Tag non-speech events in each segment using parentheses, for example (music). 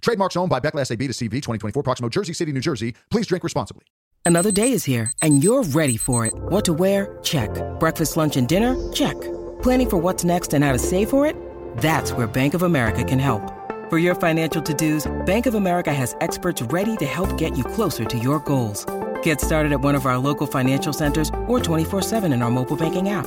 Trademarks owned by Beckless AB to CV 2024 Proximo Jersey City, New Jersey. Please drink responsibly. Another day is here and you're ready for it. What to wear? Check. Breakfast, lunch, and dinner? Check. Planning for what's next and how to save for it? That's where Bank of America can help. For your financial to-dos, Bank of America has experts ready to help get you closer to your goals. Get started at one of our local financial centers or 24-7 in our mobile banking app.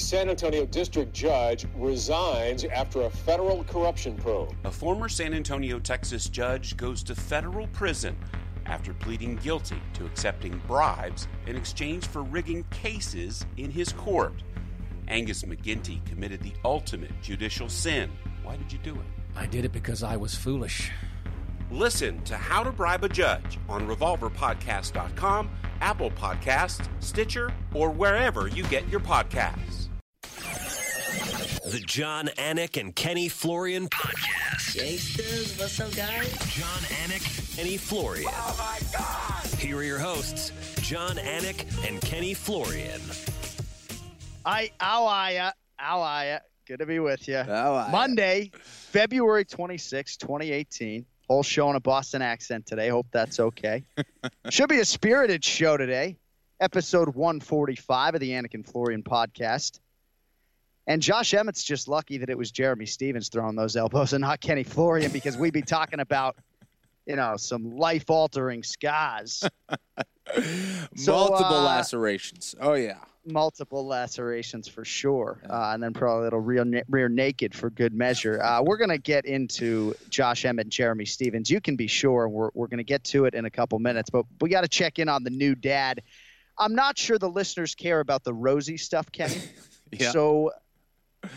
San Antonio district judge resigns after a federal corruption probe. A former San Antonio, Texas judge goes to federal prison after pleading guilty to accepting bribes in exchange for rigging cases in his court. Angus McGinty committed the ultimate judicial sin. Why did you do it? I did it because I was foolish. Listen to How to Bribe a Judge on RevolverPodcast.com, Apple Podcasts, Stitcher, or wherever you get your podcasts. The John Anik and Kenny Florian podcast. Gangsters, what's up, guys? John Anik, and Kenny Florian. Oh my God! Here are your hosts, John Anik and Kenny Florian. I, how are ya? How are ya? Good to be with you. How are ya? Monday, February 26, 2018. Whole show in a Boston accent today. Hope that's okay. (laughs) Should be a spirited show today. Episode 145 of the Anik and Florian podcast. And Josh Emmett's just lucky that it was Jeremy Stephens throwing those elbows and not Kenny Florian because we'd be talking about, you know, some life altering scars. (laughs) So, Multiple uh, lacerations. Oh yeah. Multiple lacerations for sure, uh, and then probably a little rear, na- rear naked for good measure. Uh, we're going to get into Josh Emmett and Jeremy Stephens. You can be sure we're, we're going to get to it in a couple minutes, but we got to check in on the new dad. I'm not sure the listeners care about the rosy stuff, Kenny. (laughs) Yeah. So,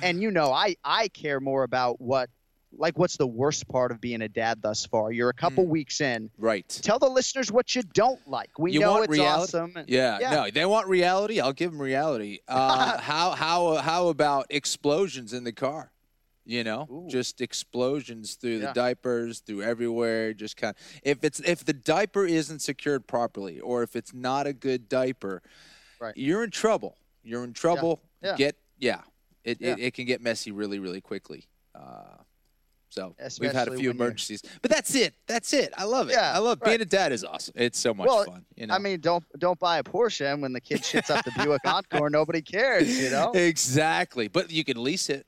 and you know, I I care more about what like what's the worst part of being a dad thus far. You're a couple weeks in. Right. Tell the listeners what you don't like. We you know it's reality? awesome. and- Yeah, no, they want reality. I'll give them reality. Uh, (laughs) how how how about explosions in the car? You know, just explosions through the diapers, through everywhere. Just kind. Of, if it's if the diaper isn't secured properly, or if it's not a good diaper, Right. you're in trouble. You're in trouble. Yeah. Get yeah. It, Yeah. It, it can get messy really really quickly. Uh, so we've had a few emergencies, but that's it. That's it. I love it. Yeah, I love right. being a dad is awesome. It's so much well, fun. You know? I mean, don't don't buy a Porsche, and when the kid shits up the Buick Encore, nobody cares. You know, (laughs) Exactly. But you can lease it.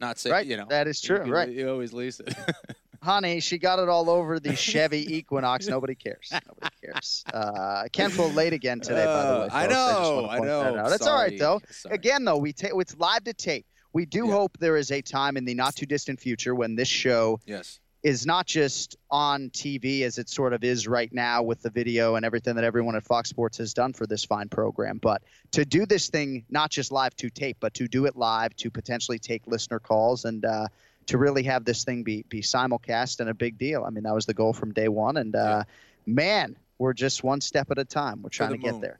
Not say, Right, you know. that is you true, can- right. You always lease it. (laughs) honey, she got it all over the Chevy (laughs) Equinox. Nobody cares. Nobody cares. Uh, flew late again today, by the Uh, way. I folks. just know, wanna I know. that. That's all right though. sorry. Again, though, we take it's live to tape. We do hope there is a time in the not too distant future when this show yes. is not just on TV as it sort of is right now with the video and everything that everyone at Fox Sports has done for this fine program, but to do this thing not just live to tape, but to do it live to potentially take listener calls and uh, to really have this thing be be simulcast and a big deal. I mean, that was the goal from day one, and uh, man, we're just one step at a time. We're trying the to get there.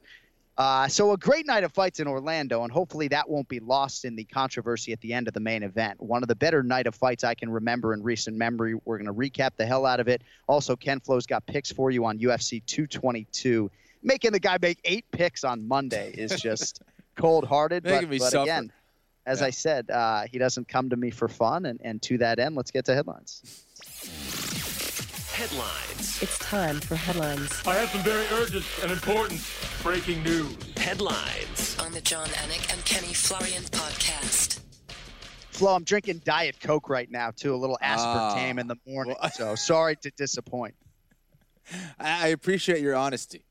Uh, so a great night of fights in Orlando, and hopefully that won't be lost in the controversy at the end of the main event. One of the better night of fights I can remember in recent memory. We're going to recap the hell out of it. Also, Ken Flo's got picks for you on UFC 222. Making the guy make eight picks on Monday is (laughs) just cold-hearted. Making but, me but suffer. again, as Yeah. I said, uh, he doesn't come to me for fun, and, and to that end, let's get to headlines. Headlines. It's time for headlines. I have some very urgent and important breaking news. Headlines. On the John Anik and Kenny Florian podcast. Flo, I'm drinking Diet Coke right now, too. A little aspartame Ah. in the morning. (laughs) So sorry to disappoint. I I appreciate your honesty.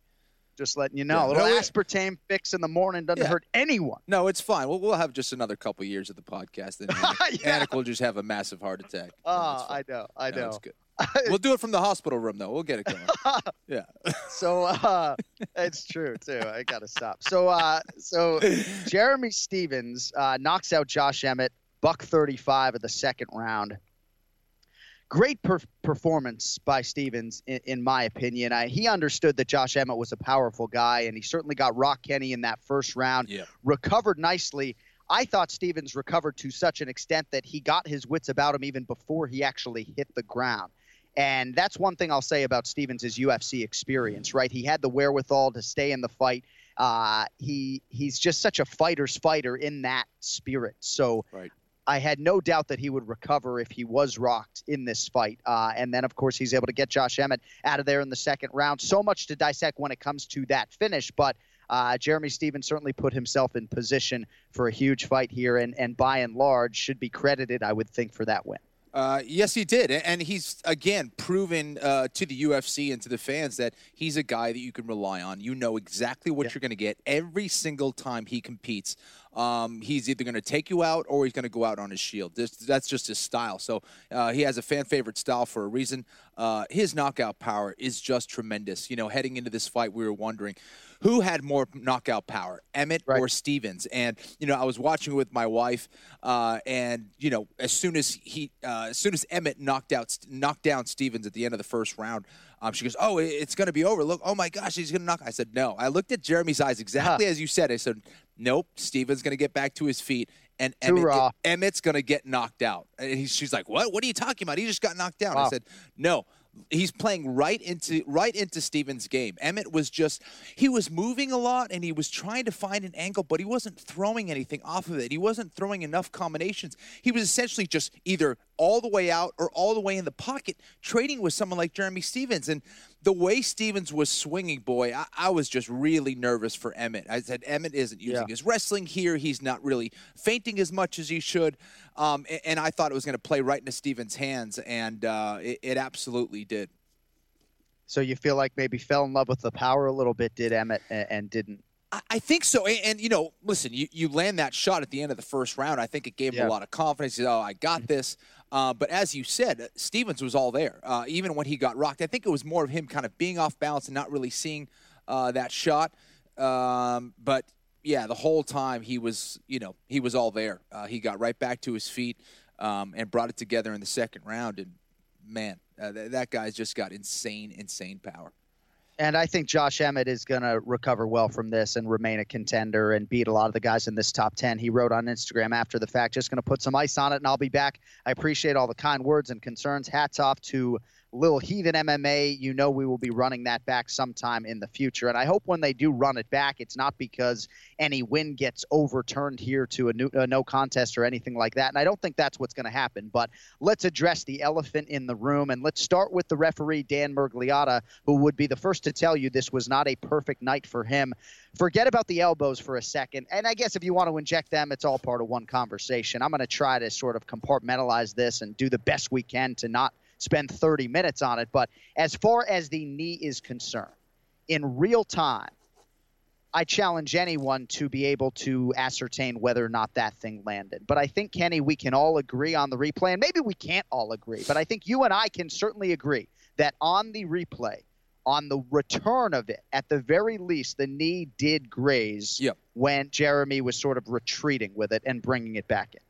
Just letting you know. Yeah. A little No, we- aspartame fix in the morning doesn't Yeah. hurt anyone. No, it's fine. We'll, we'll have just another couple years of the podcast, (laughs) and Yeah. Anik will just have a massive heart attack. Oh, I know. I No, know. it's good. (laughs) we'll do it from the hospital room, though. We'll get it going. (laughs) Yeah. so uh, it's true too. I gotta stop. So uh, so Jeremy Stephens uh, knocks out Josh Emmett, buck thirty-five of the second round. Great per- performance by Stephens, in, in my opinion. I, he understood that Josh Emmett was a powerful guy, and he certainly got Rock Kenny in that first round. Yeah. Recovered nicely. I thought Stephens recovered to such an extent that he got his wits about him even before he actually hit the ground. And that's one thing I'll say about Stephens' UFC experience, right? He had the wherewithal to stay in the fight. Uh, he he's just such a fighter's fighter in that spirit. So Right. I had no doubt that he would recover if he was rocked in this fight. Uh, and then, of course, he's able to get Josh Emmett out of there in the second round. So much to dissect when it comes to that finish, but uh, Jeremy Stephens certainly put himself in position for a huge fight here, and, and by and large should be credited, I would think, for that win. Uh, yes, he did, and he's again proven uh, to the UFC and to the fans that he's a guy that you can rely on. You know exactly what you're going to get every single time he competes. Um, he's either going to take you out or he's going to go out on his shield. This, that's just his style. So uh, he has a fan favorite style for a reason. Uh, his knockout power is just tremendous. You know, heading into this fight, we were wondering who had more knockout power, Emmett or Stephens. And you know, I was watching with my wife, uh, and you know, as soon as he, uh, as soon as Emmett knocked out, knocked down Stephens at the end of the first round, um, she goes, "Oh, it's going to be over. Look, oh my gosh, he's going to knock." I said, "No." I looked at Jeremy's eyes (laughs) exactly as you said. I said, "Nope, Stephens going to get back to his feet." And Emmett. Emmett's going to get knocked out. And he, she's like, "What? What are you talking about? He just got knocked down." I said, "No." He's playing right into right into Stephens' game. Emmett was just he was moving a lot and he was trying to find an angle, but he wasn't throwing anything off of it. He wasn't throwing enough combinations. He was essentially just either all the way out or all the way in the pocket, trading with someone like Jeremy Stephens. And the way Stephens was swinging, boy, I, I was just really nervous for Emmett. I said Emmett isn't using Yeah. his wrestling here. He's not really feinting as much as he should. Um, a- and, I thought it was going to play right into Stephens' hands, and uh, it, it absolutely did. So you feel like maybe fell in love with the power a little bit, did Emmett, and, and didn't? I- I think so. And, and, you know, listen, you, you land that shot at the end of the first round. I think it gave him Yeah. a lot of confidence. He said, oh, I got this. Uh, but as you said, uh, Stephens was all there. Uh, even when he got rocked, I think it was more of him kind of being off balance and not really seeing uh, that shot. Um, but yeah, the whole time he was, you know, he was all there. Uh, he got right back to his feet um, and brought it together in the second round. And man, uh, th- that guy's just got insane, insane power. And I think Josh Emmett is going to recover well from this and remain a contender and beat a lot of the guys in this top 10. He wrote on Instagram after the fact, just going to put some ice on it and I'll be back. I appreciate all the kind words and concerns. Hats off to Lil Heathen MMA. You know we will be running that back sometime in the future. And I hope when they do run it back, it's not because any win gets overturned here to a, new, a no contest or anything like that. And I don't think that's what's going to happen. But let's address the elephant in the room. And let's start with the referee, Dan Miragliotta, who would be the first to tell you this was not a perfect night for him. Forget about the elbows for a second. And I guess if you want to inject them, it's all part of one conversation. I'm going to try to sort of compartmentalize this and do the best we can to not spend 30 minutes on it. But as far as the knee is concerned, in real time, I challenge anyone to be able to ascertain whether or not that thing landed. But I think, Kenny, we can all agree on the replay, and maybe we can't all agree, but I think you and I can certainly agree that on the replay, on the return of it, at the very least, the knee did graze Yep. when Jeremy was sort of retreating with it and bringing it back in.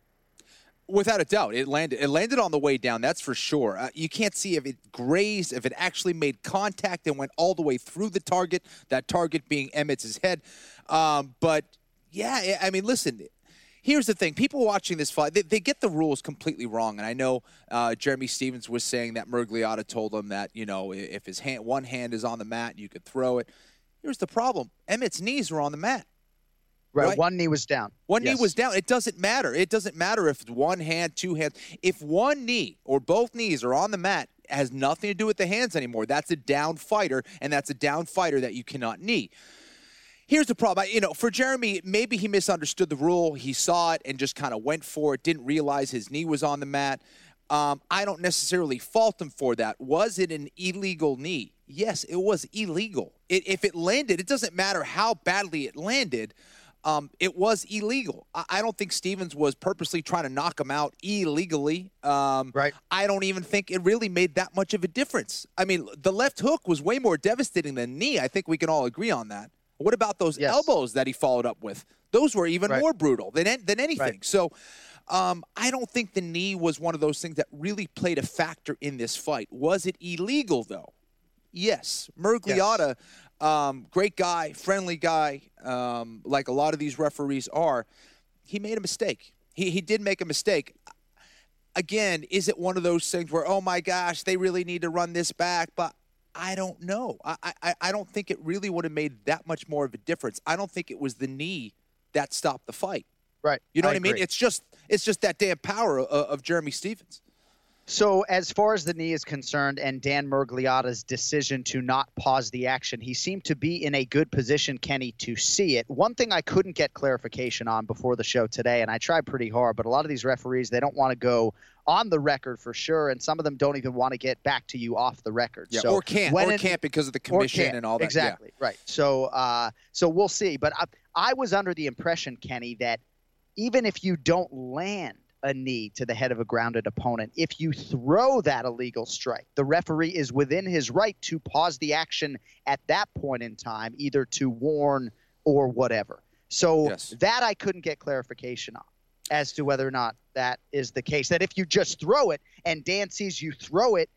Without a doubt, it landed. It landed on the way down. That's for sure. Uh, you can't see if it grazed, if it actually made contact and went all the way through the target. That target being Emmett's head. Um, but yeah, I mean, listen. Here's the thing: people watching this fight, they, they get the rules completely wrong. And I know uh, Jeremy Stephens was saying that Miragliotta told him that you know if his hand, one hand is on the mat, you could throw it. Here's the problem: Emmett's knees were on the mat. Right, Right. one knee was down. One Yes. knee was down. It doesn't matter. It doesn't matter if one hand, two hands. If one knee or both knees are on the mat, it has nothing to do with the hands anymore. That's a down fighter, and that's a down fighter that you cannot knee. Here's the problem. I- You know, for Jeremy, maybe he misunderstood the rule. He saw it and just kind of went for it, didn't realize his knee was on the mat. Um, I don't necessarily fault him for that. Was it an illegal knee? Yes, it was illegal. It, if it landed, it doesn't matter how badly it landed. Um, it was illegal. I, I don't think Stephens was purposely trying to knock him out illegally. Um, right. I don't even think it really made that much of a difference. I mean, the left hook was way more devastating than knee. I think we can all agree on that. What about those elbows that he followed up with? Those were even Right. more brutal than than anything. Right. So, um, I don't think the knee was one of those things that really played a factor in this fight. Was it illegal though? Yes. Miragliotta, um, great guy, friendly guy, um, like a lot of these referees are. He made a mistake. He he did make a mistake. Again, is it one of those things where oh my gosh, they really need to run this back? But I don't know. I I, I don't think it really would have made that much more of a difference. I don't think it was the knee that stopped the fight. Right. You know I what I mean? It's just it's just that damn power of, of Jeremy Stephens. So, as far as the knee is concerned, and Dan Miragliotta's decision to not pause the action, he seemed to be in a good position, Kenny, to see it. One thing I couldn't get clarification on before the show today, and I tried pretty hard, but a lot of these referees, they don't want to go on the record for sure, and some of them don't even want to get back to you off the record. Yeah, so or can't or it- can't because of the commission and all that. Yeah. Exactly. Right. So, uh, so we'll see. But I, I was under the impression, Kenny, that even if you don't land a knee to the head of a grounded opponent, if you throw that illegal strike, the referee is within his right to pause the action at that point in time, either to warn or whatever. So Yes. that I couldn't get clarification on as to whether or not that is the case. That if you just throw it and Dan sees you throw it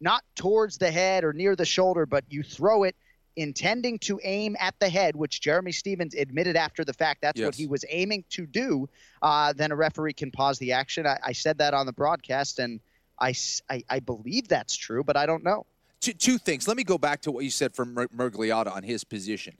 not towards the head or near the shoulder, but you throw it intending to aim at the head, which Jeremy Stephens admitted after the fact that's what he was aiming to do, uh, then a referee can pause the action. I, I said that on the broadcast, and I I believe that's true, but I don't know. Two, two things. Let me go back to what you said from Mer- Miragliotta on his position.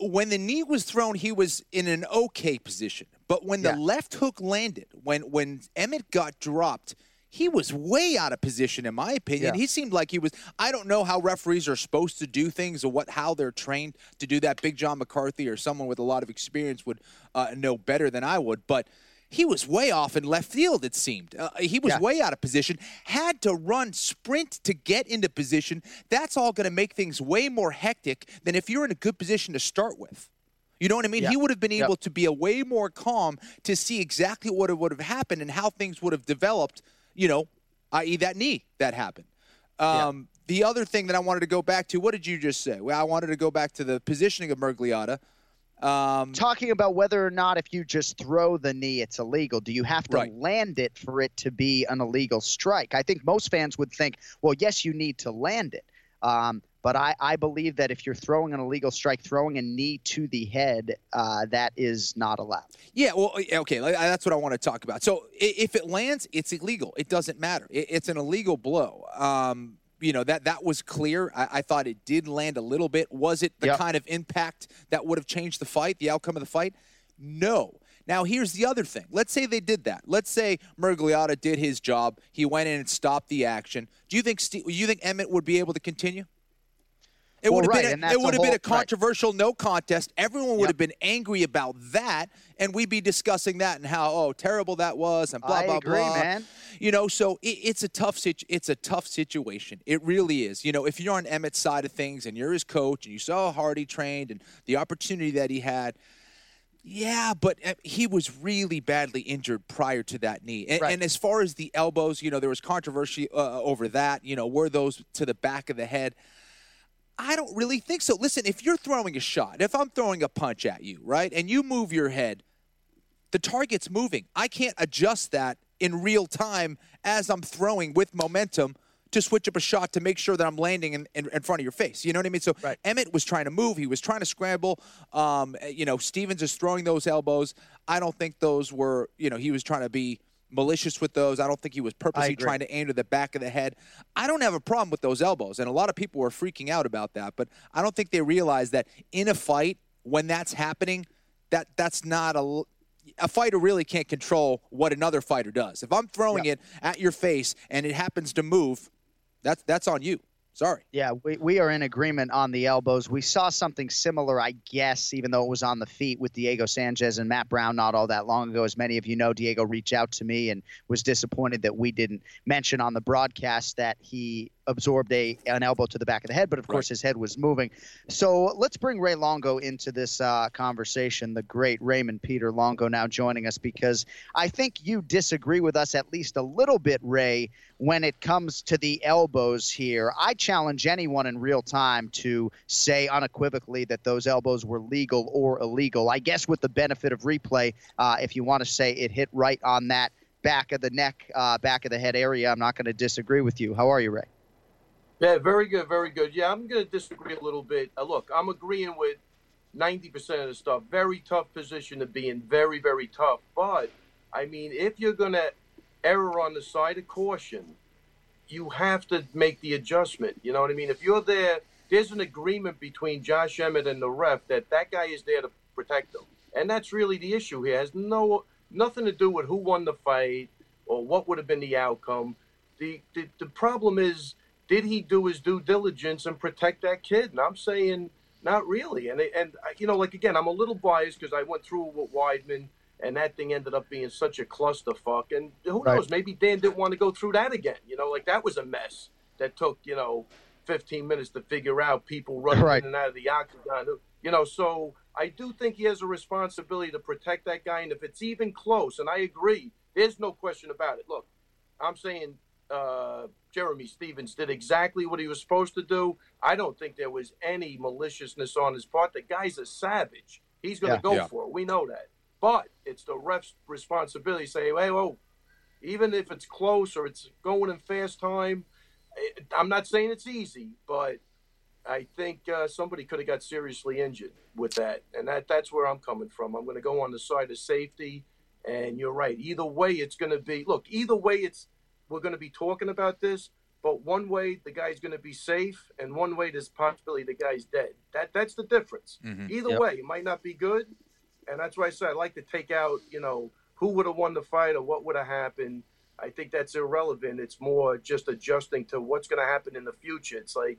When the knee was thrown, he was in an okay position. But when the Yeah. left hook landed, when when Emmett got dropped, he was way out of position, in my opinion. Yeah. He seemed like he was. I don't know how referees are supposed to do things or what how they're trained to do that. Big John McCarthy or someone with a lot of experience would uh, know better than I would, but. He was way off in left field, it seemed. Uh, he was Yeah. way out of position, had to run sprint to get into position. That's all going to make things way more hectic than if you're in a good position to start with. You know what I mean? Yeah. He would have been able to be a way more calm to see exactly what would have happened and how things would have developed, you know, i.e., that knee that happened. Um, The other thing that I wanted to go back to, what did you just say? Well, I wanted to go back to the positioning of Miragliotta. Um, Talking about whether or not if you just throw the knee, it's illegal. Do you have to Right. land it for it to be an illegal strike? I think most fans would think, well, yes, you need to land it. Um, but I, I believe that if you're throwing an illegal strike, throwing a knee to the head, uh, that is not allowed. Yeah, well, okay, that's what I want to talk about. So if it lands, it's illegal. It doesn't matter. It's an illegal blow. Um, you know that that was clear. I, I thought it did land a little bit. Was it the Yep. kind of impact that would have changed the fight, the outcome of the fight? No. Now here's the other thing. Let's say they did that. Let's say Miragliotta did his job. He went in and stopped the action. Do you think you think Emmett would be able to continue? It Well, would have right, been a, it would have been a controversial no contest. Everyone would Yep. have been angry about that, and we'd be discussing that and how oh terrible that was and blah I blah agree, blah. man. You know, so it, it's a tough situ- It's a tough situation. It really is. You know, if you're on Emmett's side of things and you're his coach and you saw how hard he trained and the opportunity that he had. Yeah, but uh, he was really badly injured prior to that knee. And, Right. and as far as the elbows, you know, there was controversy uh, over that. You know, were those to the back of the head? I don't really think so. Listen, if you're throwing a shot, if I'm throwing a punch at you, right, and you move your head, the target's moving. I can't adjust that in real time as I'm throwing with momentum to switch up a shot to make sure that I'm landing in, in, in front of your face. You know what I mean? So Emmett was trying to move. He was trying to scramble. Um, you know, Stevens is throwing those elbows. I don't think those were, you know, he was trying to be malicious with those. I don't think he was purposely trying to aim to the back of the head. I don't have a problem with those elbows, and a lot of people were freaking out about that. But I don't think they realize that in a fight, when that's happening, that that's not a a fighter really can't control what another fighter does. If I'm throwing it at your face and it happens to move, that's that's on you. Sorry. Yeah, we, we are in agreement on the elbows. We saw something similar, I guess, even though it was on the feet with Diego Sanchez and Matt Brown not all that long ago. As many of you know, Diego reached out to me and was disappointed that we didn't mention on the broadcast that he absorbed a an elbow to the back of the head, but of course his head was moving. So let's bring Ray Longo into this uh, conversation. The great Raymond Peter Longo now joining us because I think you disagree with us at least a little bit, Ray, when it comes to the elbows here. I challenge anyone in real time to say unequivocally that those elbows were legal or illegal. I guess with the benefit of replay, uh, if you want to say it hit right on that back of the neck, uh, back of the head area, I'm not going to disagree with you. How are you, Ray? Yeah, very good, very good. Yeah, I'm going to disagree a little bit. Uh, look, I'm agreeing with 90% of the stuff. Very tough position to be in, very, very tough. But, I mean, if you're going to err on the side of caution, you have to make the adjustment. You know what I mean? If you're there, there's an agreement between Josh Emmett and the ref that that guy is there to protect him. And that's really the issue here. It has no nothing to do with who won the fight or what would have been the outcome. The, the the problem is did he do his due diligence and protect that kid? And I'm saying not really. And and you know, like again, I'm a little biased because I went through with Weidman, and that thing ended up being such a clusterfuck. And who Right. knows? Maybe Dan didn't want to go through that again. You know, like that was a mess that took you know 15 minutes to figure out people running Right. in and out of the octagon. You know, so I do think he has a responsibility to protect that guy. And if it's even close, and I agree, there's no question about it. Look, I'm saying uh, Jeremy Stephens did exactly what he was supposed to do. I don't think there was any maliciousness on his part. The guy's a savage. He's going to Yeah. go Yeah. for it. We know that. But it's the ref's responsibility to say, hey, whoa, even if it's close or it's going in fast time, I'm not saying it's easy, but I think uh, somebody could have got seriously injured with that, and that that's where I'm coming from. I'm going to go on the side of safety, and you're right. Either way, it's going to be look. Either way, it's we're going to be talking about this, but one way the guy's going to be safe, and one way there's possibility the guy's dead. That that's the difference. Mhm. Either Yep. way, it might not be good, and that's why I said I like to take out you know who would have won the fight or what would have happened. I think that's irrelevant. It's more just adjusting to what's going to happen in the future. It's like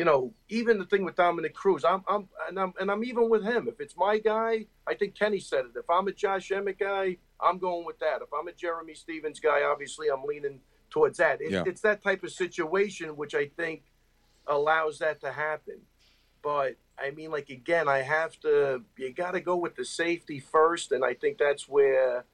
you know, even the thing with Dominick Cruz, I'm, I'm, and I'm, and I'm even with him. If it's my guy, I think Kenny said it. If I'm a Josh Emmett guy, I'm going with that. If I'm a Jeremy Stephens guy, obviously I'm leaning towards that. It, Yeah. It's that type of situation which I think allows that to happen. But I mean, like again, I have to. You got to go with the safety first, and I think that's where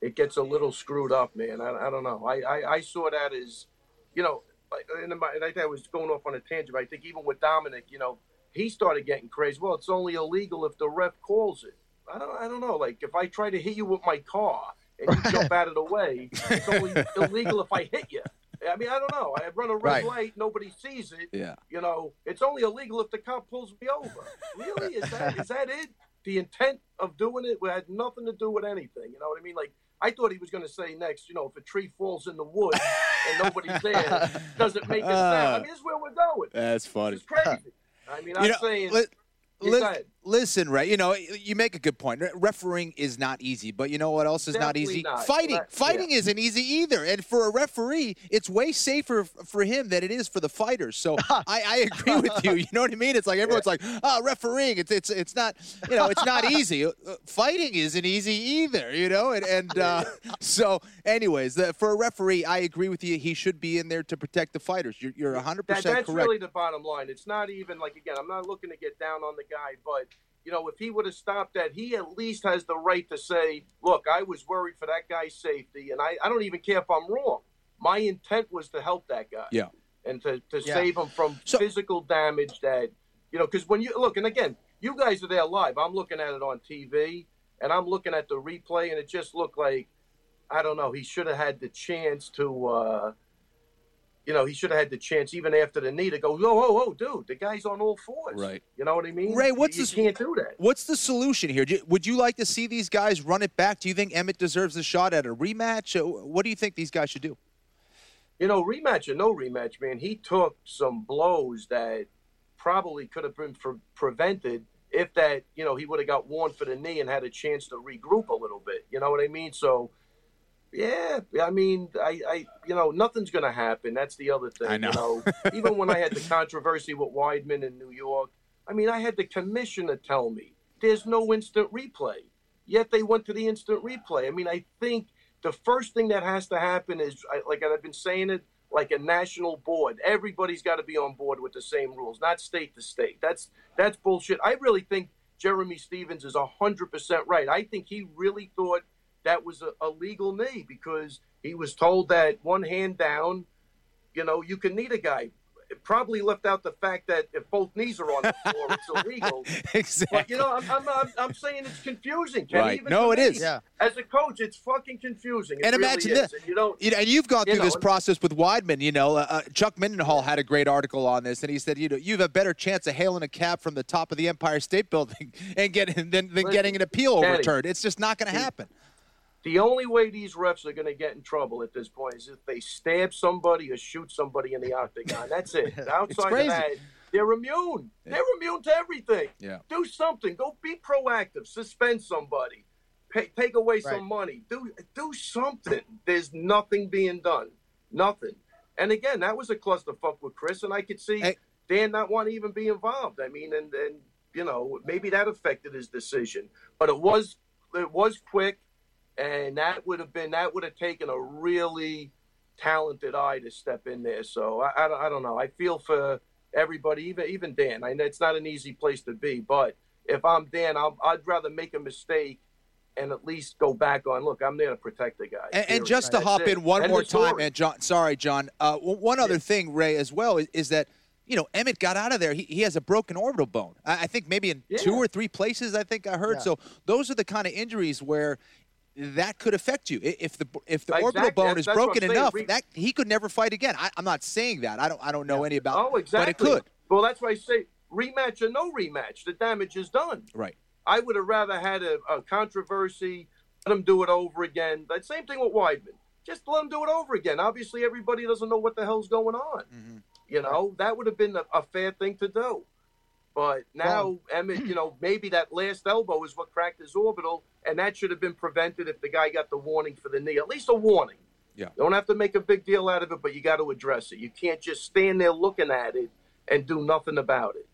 it gets a little screwed up, man. I, I don't know. I, I, I saw that as, you know, like, and my- and I think I was going off on a tangent. But I think even with Dominic, you know, he started getting crazy. Well, it's only illegal if the ref calls it. I don't, I don't know. Like if I try to hit you with my car and you jump out of the way, it's only (laughs) illegal if I hit you. I mean, I don't know. I run a red Right. light, nobody sees it. Yeah. You know, it's only illegal if the cop pulls me over. Really? Is that is that it? The intent of doing it had nothing to do with anything. You know what I mean? Like I thought he was going to say next. You know, if a tree falls in the woods and nobody's there, (laughs) does it make a sound? I mean, this is where we're going. That's funny. It's crazy. I mean, I'm You know, saying. li- Yeah, li- go ahead. listen, Ray. You know, you make a good point. Re- Refereeing is not easy, but you know what else is not easy? not. Fighting. Right, Fighting isn't easy either. And for a referee, it's way safer for him than it is for the fighters. So (laughs) I, I agree with you. You know what I mean? It's like everyone's like, "Oh, refereeing. It's it's it's not. You know, it's not easy. Uh, Fighting isn't easy either. You know, and and uh, (laughs) (laughs) so, anyways, the, for a referee, I agree with you. He should be in there to protect the fighters. You're you're 100 That, percent that's correct. really the bottom line. It's not even like again. I'm not looking to get down on the guy, but you know, if he would have stopped that, he at least has the right to say, "Look, I was worried for that guy's safety, and I, I don't even care if I'm wrong. My intent was to help that guy, Yeah. and to, to Yeah. save him from physical damage that you know. Because when you look, and again, you guys are there live. I'm looking at it on TV, and I'm looking at the replay, and it just looked like I don't know. He should have had the chance to. Uh, you know, he should have had the chance even after the knee to go, whoa, whoa, whoa, dude, the guy's on all fours. Right. You know what I mean? Ray, what's you, the can't do that. What's the solution here? Do- Would you like to see these guys run it back? Do you think Emmett deserves a shot at a rematch? Uh, What do you think these guys should do? You know, rematch or no rematch, man, he took some blows that probably could have been pre- prevented if that, you know, he would have got warned for the knee and had a chance to regroup a little bit. You know what I mean? So, yeah, I mean, I, I you know, nothing's going to happen. That's the other thing. I know. You know, (laughs) even when I had the controversy with Weidman in New York, I mean, I had the commissioner tell me there's no instant replay. Yet they went to the instant replay. I mean, I think the first thing that has to happen is, like I've been saying it, like a national board. Everybody's got to be on board with the same rules, not state to state. That's that's bullshit. I really think Jeremy Stephens is hundred percent right. I think he really thought that was a, a legal knee because he was told that one hand down, you know, you can need a guy. It probably left out the fact that if both knees are on the floor, it's (laughs) illegal. exactly. But you know, I'm, I'm, I'm, I'm saying it's confusing. Kenny, Right. even No, it is. Yeah. As a coach, it's fucking confusing. It and really imagine is. this. And you don't. And you've gone you through know, this process with Weidman. You know, uh, uh, Chuck Mindenhall had a great article on this, and he said, you know, you have a better chance of hailing a cab from the top of the Empire State Building (laughs) and getting than, than getting an appeal overturned. It's just not going to happen. The only way these refs are going to get in trouble at this point is if they stab somebody or shoot somebody in the octagon. That's it. (laughs) Outside of that, they're immune. They're immune to everything. Yeah. Do something. Go be proactive. Suspend somebody. Pay, take away Right. some money. Do do something. There's nothing being done. Nothing. And again, that was a clusterfuck with Chris, and I could see Hey. Dan not want to even be involved. I mean, and and you know maybe that affected his decision, but it was it was quick, and that would have been that would have taken a really talented eye to step in there. So I, I, don't- I don't know. I feel for everybody, even even Dan. I know it's not an easy place to be, but if I'm Dan, I'll, I'd rather make a mistake and at least go back on. Look, I'm there to protect the guy. And, and just to That's hop it. in one End more time, and John, sorry, John. Uh, one other thing, Ray, as well, is, is that you know Emmett got out of there. He, he has a broken orbital bone. I, I think maybe in two or three places. I think I heard. Yeah. So those are the kind of injuries where that could affect you. If the if the Exactly. orbital bone That's- is that's broken enough, Re- that he could never fight again. I, I'm not saying that. I don't I don't know any about. Oh, exactly. But it could. Well, that's why I say rematch or no rematch. The damage is done. Right. I would have rather had a, a controversy, let him do it over again. That same thing with Weidman. Just let him do it over again. Obviously, everybody doesn't know what the hell's going on. Mm-hmm. You know, that would have been a, a fair thing to do. But now, Emmett, you (clears throat) know, maybe that last elbow is what cracked his orbital, and that should have been prevented if the guy got the warning for the knee. At least a warning. Yeah. You don't have to make a big deal out of it, but you got to address it. You can't just stand there looking at it and do nothing about it.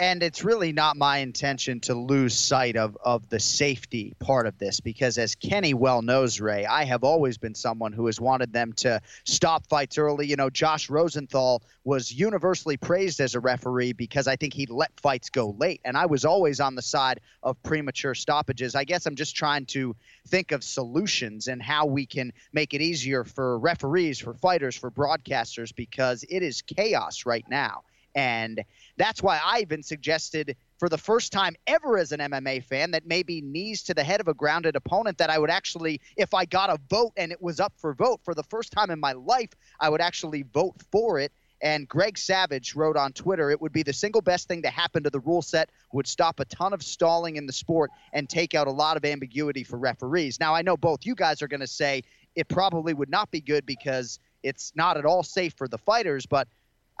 And it's really not my intention to lose sight of of the safety part of this because as Kenny well knows Ray I have always been someone who has wanted them to stop fights early. You know Josh Rosenthal was universally praised as a referee because I think he let fights go late and I was always on the side of premature stoppages. I guess I'm just trying to think of solutions and how we can make it easier for referees for fighters for broadcasters because it is chaos right now and that's why I even suggested for the first time ever as an MMA fan that maybe knees to the head of a grounded opponent that I would actually, if I got a vote and it was up for vote for the first time in my life, I would actually vote for it. And Greg Savage wrote on Twitter, it would be the single best thing to happen to the rule set, would stop a ton of stalling in the sport and take out a lot of ambiguity for referees. Now, I know both you guys are going to say it probably would not be good because it's not at all safe for the fighters, but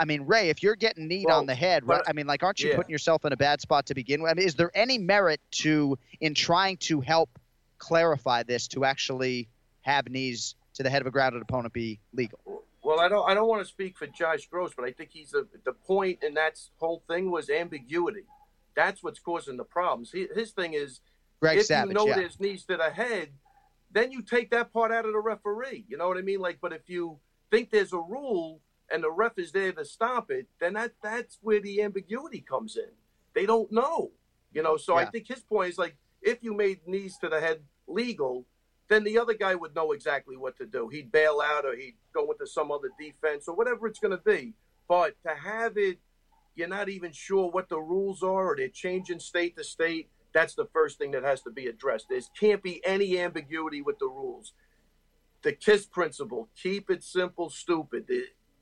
I mean, Ray, if you're getting kneed Well, on the head, right, I mean, like, aren't you yeah. putting yourself in a bad spot to begin with? I mean, is there any merit to in trying to help clarify this to actually have knees to the head of a grounded opponent be legal? Well, I don't. I don't want to speak for Josh Gross, but I think he's a, the point in that whole thing was ambiguity. That's what's causing the problems. He, his thing is, Greg if Savage, you know yeah. there's knees to the head, then you take that part out of the referee. You know what I mean? Like, but if you think there's a rule and the ref is there to stop it, then that that's where the ambiguity comes in. They don't know. You know, so I think his point is like, if you made knees to the head legal, then the other guy would know exactly what to do. He'd bail out or he'd go into some other defense or whatever it's going to be. But to have it, you're not even sure what the rules are or they're changing state to state. That's the first thing that has to be addressed. There can't be any ambiguity with the rules. The KISS principle: keep it simple, stupid.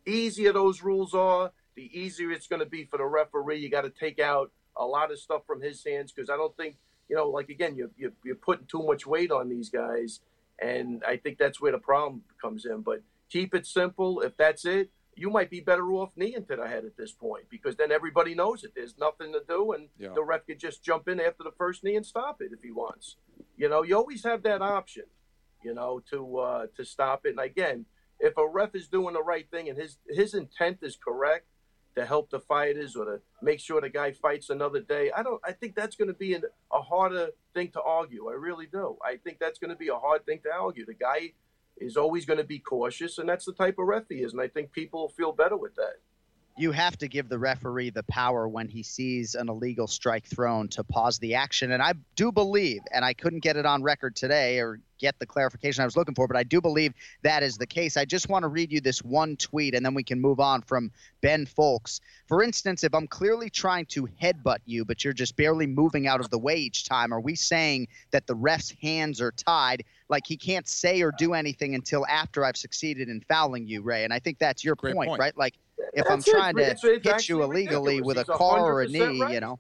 Easier those rules are, the easier it's going to be for the referee. You got to take out a lot of stuff from his hands because I don't think you know, like again, you're, you're, you're putting too much weight on these guys, and I think that's where the problem comes in. But keep it simple. If that's it, you might be better off kneeing to the head at this point because then everybody knows it. There's nothing to do, and Yeah. the ref could just jump in after the first knee and stop it if he wants. You know, you always have that option. You know, to uh, to stop it. And again, if a ref is doing the right thing and his his intent is correct to help the fighters or to make sure the guy fights another day, I don't. I think that's going to be an, a harder thing to argue. I really do. I think that's going to be a hard thing to argue. The guy is always going to be cautious, and that's the type of ref he is. And I think people feel better with that. you have to give the referee the power when he sees an illegal strike thrown to pause the action. And I do believe, and I couldn't get it on record today or get the clarification I was looking for, but I do believe that is the case. I just want to read you this one tweet and then we can move on from Ben Fowlkes. For instance, if I'm clearly trying to headbutt you, but you're just barely moving out of the way each time, are we saying that the ref's hands are tied? Like he can't say or do anything until after I've succeeded in fouling you, Ray. And I think that's your point, point. right? Like if That's I'm it. trying to It's- it's hit you illegally ridiculous. with a He's car or a knee, right. you know.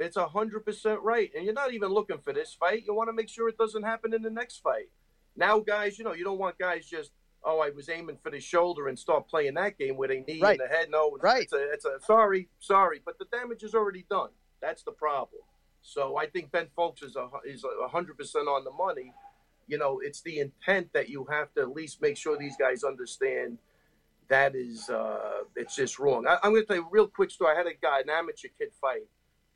It's a hundred percent right, and you're not even looking for this fight. You want to make sure it doesn't happen in the next fight. Now, guys, you know you don't want guys just oh I was aiming for the shoulder and start playing that game with a knee Right. in the head. No, it's, Right. It's a, it's a sorry, sorry, but the damage is already done. That's the problem. So I think Ben Fowlkes is a is a hundred percent on the money. You know, it's the intent that you have to at least make sure these guys understand that is uh, it's just wrong. I, I'm going to tell you a real quick story. I had a guy, an amateur kid fight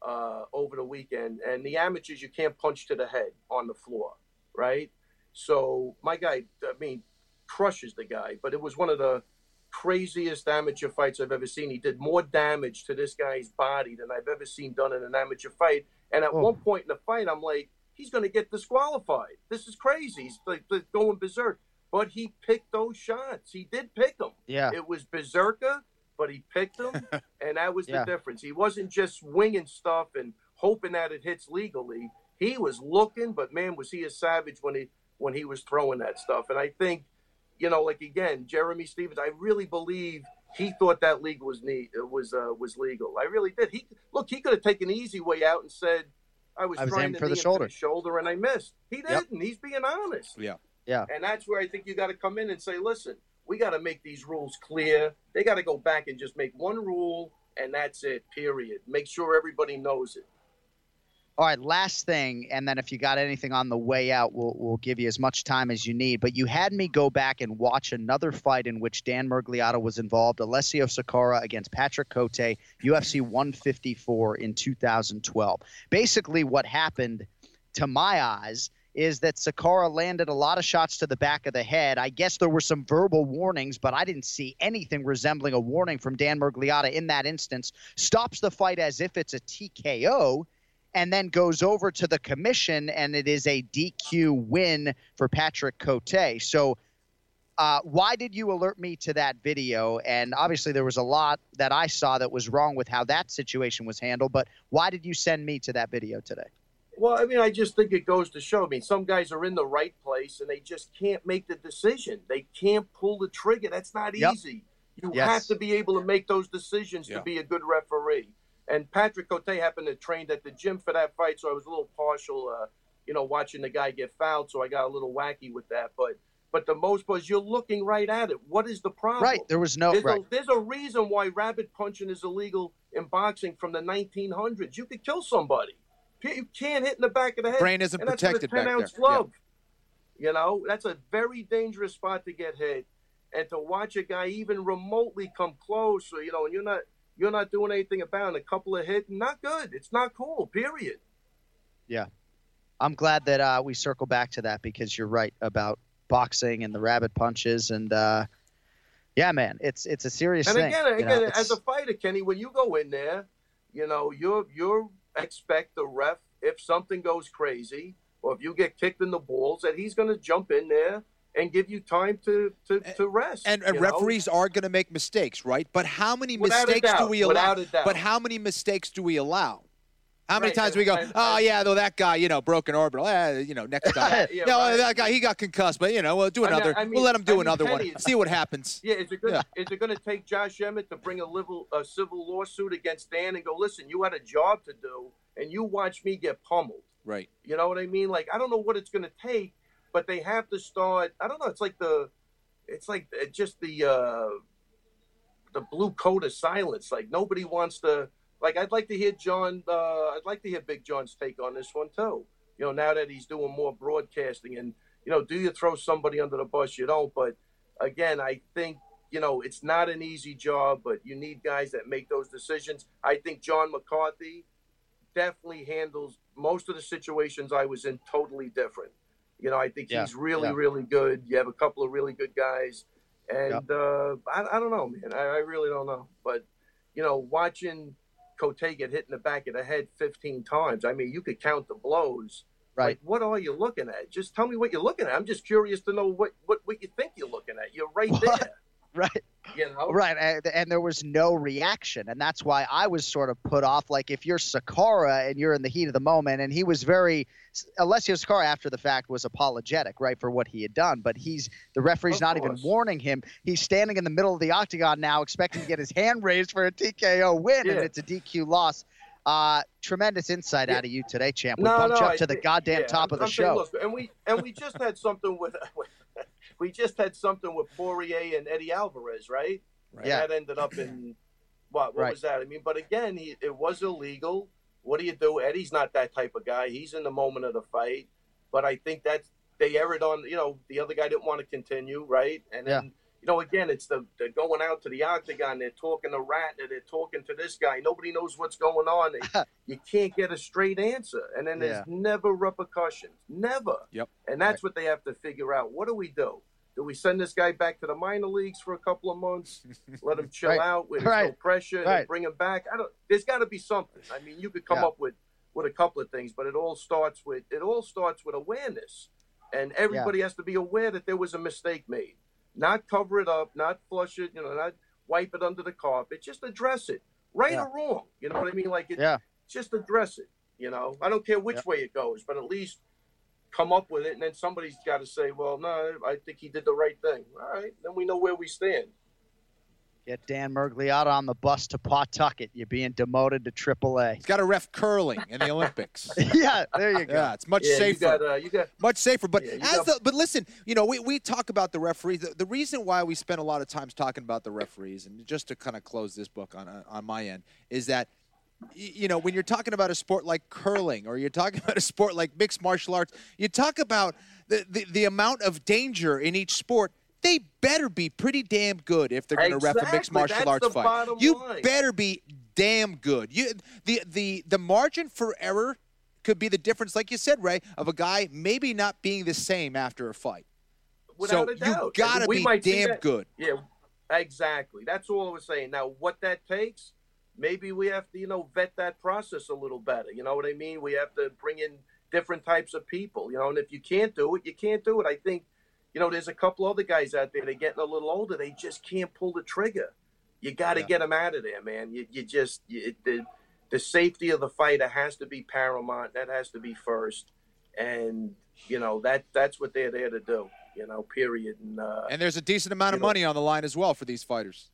uh, over the weekend, and the amateurs you can't punch to the head on the floor, right? So my guy, I mean, crushes the guy, but it was one of the craziest amateur fights I've ever seen. He did more damage to this guy's body than I've ever seen done in an amateur fight. And at Oh. one point in the fight, I'm like, he's going to get disqualified. This is crazy. He's like, like going berserk. But he picked those shots. He did pick them. Yeah. It was berserker, but he picked them, (laughs) and that was Yeah. the difference. He wasn't just winging stuff and hoping that it hits legally. He was looking, but man, was he a savage when he when he was throwing that stuff. And I think, you know, like again, Jeremy Stephens, I really believe he thought that league was ne- was uh, was legal. I really did. He look, he could have taken an easy way out and said, "I was, I was trying to for the knee him shoulder." shoulder, and I missed." He didn't. He's being honest. Yeah. Yeah. And that's where I think you got to come in and say, listen, we got to make these rules clear. They got to go back and just make one rule, and that's it, period. Make sure everybody knows it. All right, last thing, and then if you got anything on the way out, we'll, we'll give you as much time as you need. But you had me go back and watch another fight in which Dan Miragliotta was involved, Alessio Sakara against Patrick Cote, UFC 154 in 2012. Basically, what happened, to my eyes, is that Sakara landed a lot of shots to the back of the head. I guess there were some verbal warnings, but I didn't see anything resembling a warning from Dan Miragliotta in that instance. Stops the fight as if it's a TKO and then goes over to the commission, and it is a DQ win for Patrick Cote. So, uh, why did you alert me to that video? And obviously, there was a lot that I saw that was wrong with how that situation was handled. But why did you send me to that video today? Well, I mean, I just think it goes to show. I mean, some guys are in the right place and they just can't make the decision. They can't pull the trigger. That's not Yep. easy. You Yes. have to be able to make those decisions Yeah. to be a good referee. And Patrick Cote happened to train at the gym for that fight, so I was a little partial, uh, you know, watching the guy get fouled. So I got a little wacky with that. But but the most was you're looking right at it. What is the problem? Right, there was no There's, right. a, there's a reason why rabbit punching is illegal in boxing from the 1900s. You could kill somebody. You can't hit in the back of the head. Brain isn't and that's protected with a back 10 ounce there. Yeah. glove. You know, that's a very dangerous spot to get hit. And to watch a guy even remotely come close, or, you know, and you're not you're not doing anything about it, a couple of hits, not good. It's not cool. Period. Yeah. I'm glad that uh, we circle back to that because you're right about boxing and the rabbit punches and uh, yeah, man, it's it's a serious And thing. again, you know, again, as a fighter, Kenny, when you go in there, you know, you're you're expect the ref if something goes crazy or if you get kicked in the balls, that he's going to jump in there and give you time to to, to rest. And, and know? referees are going to make mistakes, right? But how many Without mistakes do we allow? without a doubt. But how many mistakes do we allow? How many Right, times we go, oh yeah, though that guy, you know, broken orbital. Eh, you know, next time. (laughs) Yeah, no, right. that guy he got concussed, but you know, we'll do another. I mean- we'll let him do I mean, another Kenny, one. See what happens. Yeah, is it going? Yeah. Is it going to take Josh Emmett to bring a, civil a civil lawsuit against Dan and go? Listen, you had a job to do, and you watched me get pummeled. Right. You know what I mean? Like I don't know what it's going to take, but they have to start. I don't know. It's like the, it's like uh, just the uh, the blue coat of silence. Like nobody wants to. Like I'd like to hear John. Uh, I'd like to hear Big John's take on this one too. You know, now that he's doing more broadcasting, and you know, do you throw somebody under the bus? You don't. But again, I think you know it's not an easy job, but you need guys that make those decisions. I think John McCarthy definitely handles most of the situations I was in totally different. You know, I think Yeah, he's really, yeah. really good. You have a couple of really good guys, and uh, I, I don't know, man. I, I really don't know. But you know, watching Cote get hit in the back of the head 15 times. I mean, you could count the blows. Right. Like, what are you looking at? Just tell me what you're looking at. I'm just curious to know what what, what you think you're looking at. You're right there. (laughs) Right. You know. Right, and, and there was no reaction, and that's why I was sort of put off. Like if you're Sakara and you're in the heat of the moment, and he was very, Alessio Sakara after the fact was apologetic, right, for what he had done, but he's the referee's Of not even warning him. He's standing in the middle of the octagon now, expecting to get his hand raised for a TKO win, and it's a DQ loss. Uh, tremendous insight out of you today, champ. We No, bumped no, up I to the goddamn yeah, top I'm- of the I'm show. look, and we and we just had something with (laughs) we just had something with Poirier and Eddie Alvarez, right? And Yeah. That ended up in what? What Right. was that? I mean, but again, he, it was illegal. What do you do? Eddie's not that type of guy. He's in the moment of the fight. But I think that they erred on. You know, the other guy didn't want to continue, right? And then. You know, again, it's the they're going out to the octagon. They're talking to Rat. They're talking to this guy. Nobody knows what's going on. (laughs) They, you can't get a straight answer, and then there's Yeah. never repercussions. Never. Yep. And that's what they have to figure out. What do we do? Do we send this guy back to the minor leagues for a couple of months, (laughs) let him chill Right. out with no pressure, Right. and bring him back? I don't. There's got to be something. I mean, you could come Yeah. up with with a couple of things, but it all starts with it all starts with awareness, and everybody has to be aware that there was a mistake made. Not cover it up, not flush it, you know, not wipe it under the carpet. Just address it, right Yeah. or wrong. You know what I mean? Like it, Yeah. just address it. You know, I don't care which Yeah. way it goes, but at least come up with it, and then somebody's got to say, "Well, no, I think he did the right thing." All right, then we know where we stand. Get Dan Miragliotta on the bus to Pawtucket. You're being demoted to AAA. He's got to ref curling in the Olympics. (laughs) yeah, there you go. Yeah, it's much Yeah, you safer. got, uh, you got much safer. But Yeah, as got- the, but listen, you know, we, we talk about the referees. The, the reason why we spend a lot of times talking about the referees, and just to kind of close this book on uh, on my end, is that y- you know when you're talking about a sport like curling or you're talking (laughs) about a sport like mixed martial arts, you talk about the the, the amount of danger in each sport. They better be pretty damn good if they're going to ref a mixed martial that's arts fight. You line. better be damn good. You the the the margin for error could be the difference, like you said, Ray, of a guy maybe not being the same after a fight. without so a doubt. you gotta be damn good. Yeah, exactly. That's all I was saying. Now, what that takes, maybe we have to, you know, vet that process a little better. You know what I mean? We have to bring in different types of people. You know, and if you can't do it, you can't do it. I think, you know, there's a couple other guys out there. They're getting a little older. They just can't pull the trigger. You got to Yeah. get them out of there, man. You, you just you, the the safety of the fighter has to be paramount. That has to be first, and you know that that's what they're there to do. You know, period. And uh, And there's a decent amount of know- money on the line as well for these fighters.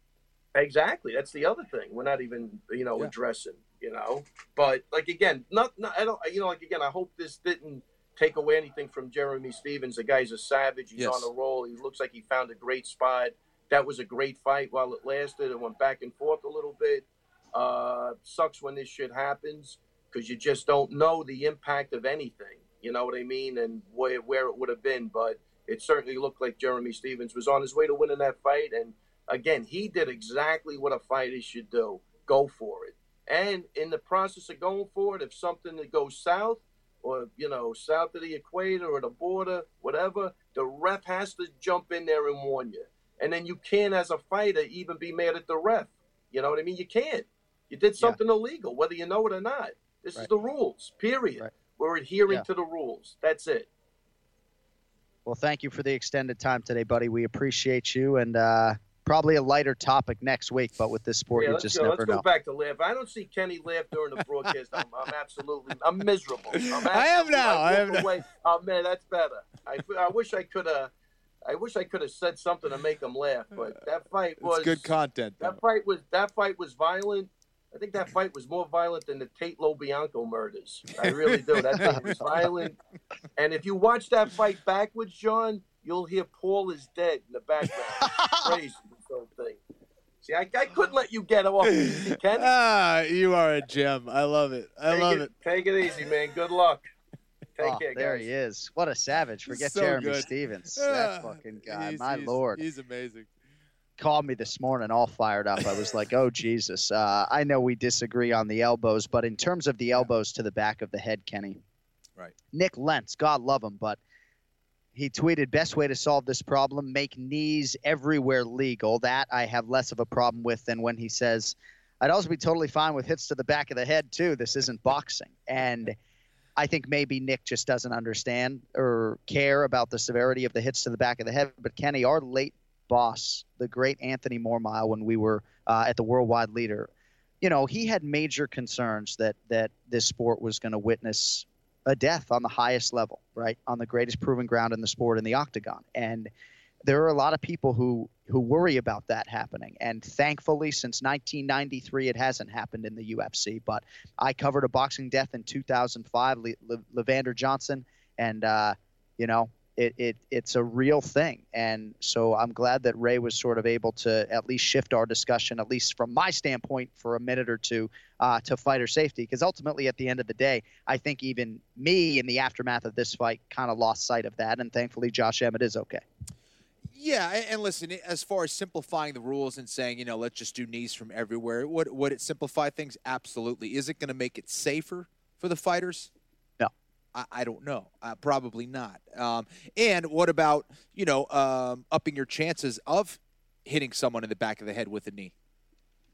Exactly. That's the other thing. We're not even, you know, Yeah. addressing, you know. But like again, not, not I don't you know, like again, I hope this didn't take away anything from Jeremy Stephens. The guy's a savage. He's Yes. on a roll. He looks like he found a great spot. That was a great fight while it lasted. It went back and forth a little bit. Uh sucks when this shit happens because you just don't know the impact of anything. You know what I mean? And where where it would have been, but it certainly looked like Jeremy Stephens was on his way to winning that fight and again, he did exactly what a fighter should do go for it. And in the process of going for it, if something that goes south or, you know, south of the equator or the border, whatever, the ref has to jump in there and warn you. And then you can't, as a fighter, even be mad at the ref. You know what I mean? You can't. You did something illegal, whether you know it or not. This is the rules, period. Right. We're adhering Yeah. to the rules. That's it. Well, thank you for the extended time today, buddy. We appreciate you and uh, Probably a lighter topic next week, but with this sport, Yeah, you just go. never Let's know. go back to laugh. I don't see Kenny laugh during the broadcast. I'm, I'm absolutely, I'm miserable. I'm (laughs) I am now. I walk am now. away. Oh man, that's better. I, I wish I could have. I wish I could have said something to make him laugh, but that fight was It's good content. though. That fight was that fight was violent. I think that fight was more violent than the Tate LaBianca murders. I really do. That fight was (laughs) violent. And if you watch that fight backwards, John, you'll hear Paul is dead in the background. Crazy, this whole thing. See, I, I couldn't let you get off easy, (laughs) Kenny. Ah, you are a gem. I love it. I Take love it, it. Take it easy, man. Good luck. Take Oh, care, there guys. he is. What a savage. Forget So Jeremy good. Stephens. Ah, (laughs) that fucking guy. he's- My he's- lord. He's amazing. called me this morning all fired up. I was like, oh, Jesus. Uh, I know we disagree on the elbows, but in terms of the elbows to the back of the head, Kenny, Right. Nik Lentz, God love him, but he tweeted, best way to solve this problem, make knees everywhere legal. That I have less of a problem with than when he says, I'd also be totally fine with hits to the back of the head, too. This isn't boxing. And I think maybe Nick just doesn't understand or care about the severity of the hits to the back of the head. But Kenny, our late boss, the great Anthony Mormile, when we were uh, at the Worldwide Leader, you know, he had major concerns that that this sport was going to witness a death on the highest level, right, on the greatest proven ground in the sport in the octagon, and there are a lot of people who who worry about that happening. And thankfully, since 1993, it hasn't happened in the UFC. But I covered a boxing death in 2005, Le- Le- Leavander Johnson, and uh, you know, it, it it's a real thing. And so I'm glad that Ray was sort of able to at least shift our discussion, at least from my standpoint, for a minute or two, uh, to fighter safety. Because ultimately, at the end of the day, I think even me in the aftermath of this fight kind of lost sight of that. And thankfully, Josh Emmett is okay. Yeah, and, listen, as far as simplifying the rules and saying, you know, let's just do knees from everywhere, would would it simplify things? Absolutely. Is it going to make it safer for the fighters? I, I don't know. Uh, probably not. Um, and what about you know um, upping your chances of hitting someone in the back of the head with a knee?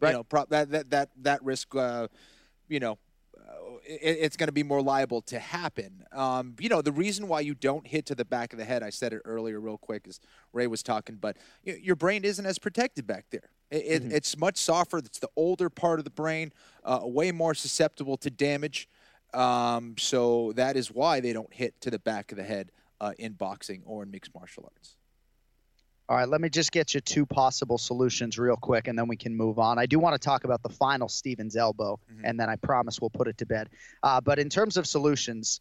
Right. You know, pro- that that that that risk. Uh, you know, uh, it, it's going to be more liable to happen. Um, you know, the reason why you don't hit to the back of the head, I said it earlier, real quick, as Ray was talking, but your brain isn't as protected back there. It, it, It's much softer. It's the older part of the brain, uh, way more susceptible to damage. Um, so that is why they don't hit to the back of the head uh, in boxing or in mixed martial arts. All right, let me just get you two possible solutions real quick, and then we can move on. I do want to talk about the final Stephens elbow, and then I promise we'll put it to bed. Uh, but in terms of solutions,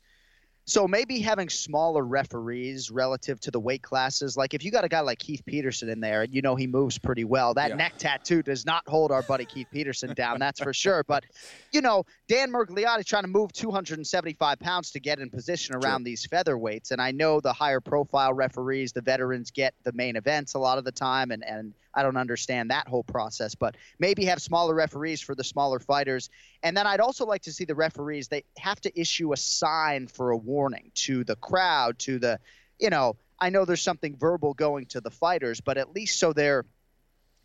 so maybe having smaller referees relative to the weight classes. Like if you got a guy like Keith Peterson in there, and you know he moves pretty well. That Yeah. neck tattoo does not hold our buddy Keith Peterson down, that's for sure. But (laughs) you know, Dan Miragliotta trying to move 275 pounds to get in position around these featherweights, and I know the higher profile referees, the veterans get the main events a lot of the time, and and I don't understand that whole process. But maybe have smaller referees for the smaller fighters, and then I'd also like to see the referees they have to issue a sign for a warning to the crowd, to the, you know, I know there's something verbal going to the fighters, but at least so there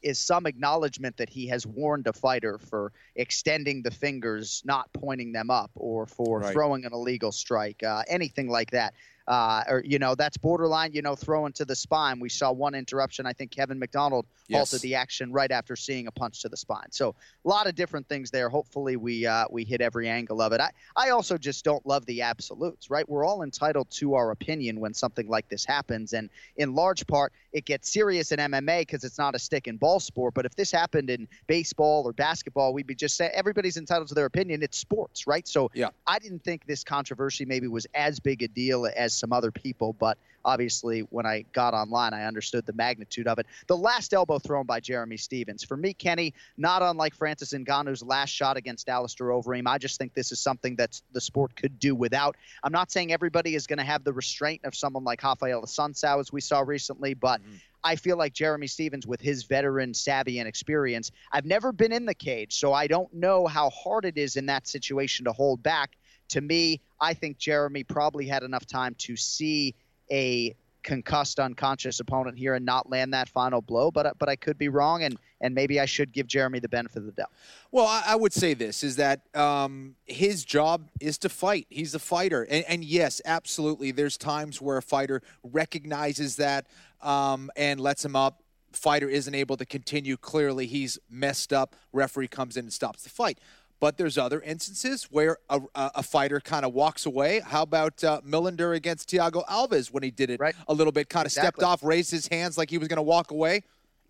is some acknowledgement that he has warned a fighter for extending the fingers, not pointing them up, or for Right. throwing an illegal strike, uh, anything like that. Uh, or you know that's borderline, you know, throwing to the spine. We saw one interruption. I think Kevin McDonald Yes. halted the action right after seeing a punch to the spine. So a lot of different things there. Hopefully we uh, we hit every angle of it. I I also just don't love the absolutes. Right, we're all entitled to our opinion when something like this happens, and in large part it gets serious in MMA because it's not a stick and ball sport. But if this happened in baseball or basketball, we'd be just saying everybody's entitled to their opinion. It's sports, right? So Yeah. I didn't think this controversy maybe was as big a deal as some other people, but obviously when I got online, I understood the magnitude of it. The last elbow thrown by Jeremy Stephens. For me, Kenny, not unlike Francis Ngannou's last shot against Alistair Overeem. I just think this is something that the sport could do without. I'm not saying everybody is going to have the restraint of someone like Rafael Assunção, as we saw recently, but mm-hmm. I feel like Jeremy Stephens, with his veteran savvy and experience, I've never been in the cage, so I don't know how hard it is in that situation to hold back. To me, I think Jeremy probably had enough time to see a concussed, unconscious opponent here and not land that final blow. But but I could be wrong, and and maybe I should give Jeremy the benefit of the doubt. Well, I, I would say this is that um, his job is to fight. He's a fighter, and, and yes, absolutely. There's times where a fighter recognizes that um, and lets him up. fighter isn't able to continue. Clearly, he's messed up. Referee comes in and stops the fight. But there's other instances where a, a, fighter kind of walks away. How about uh, Millender against Thiago Alves when he did it Right. a little bit, kind of stepped off, raised his hands like he was going to walk away?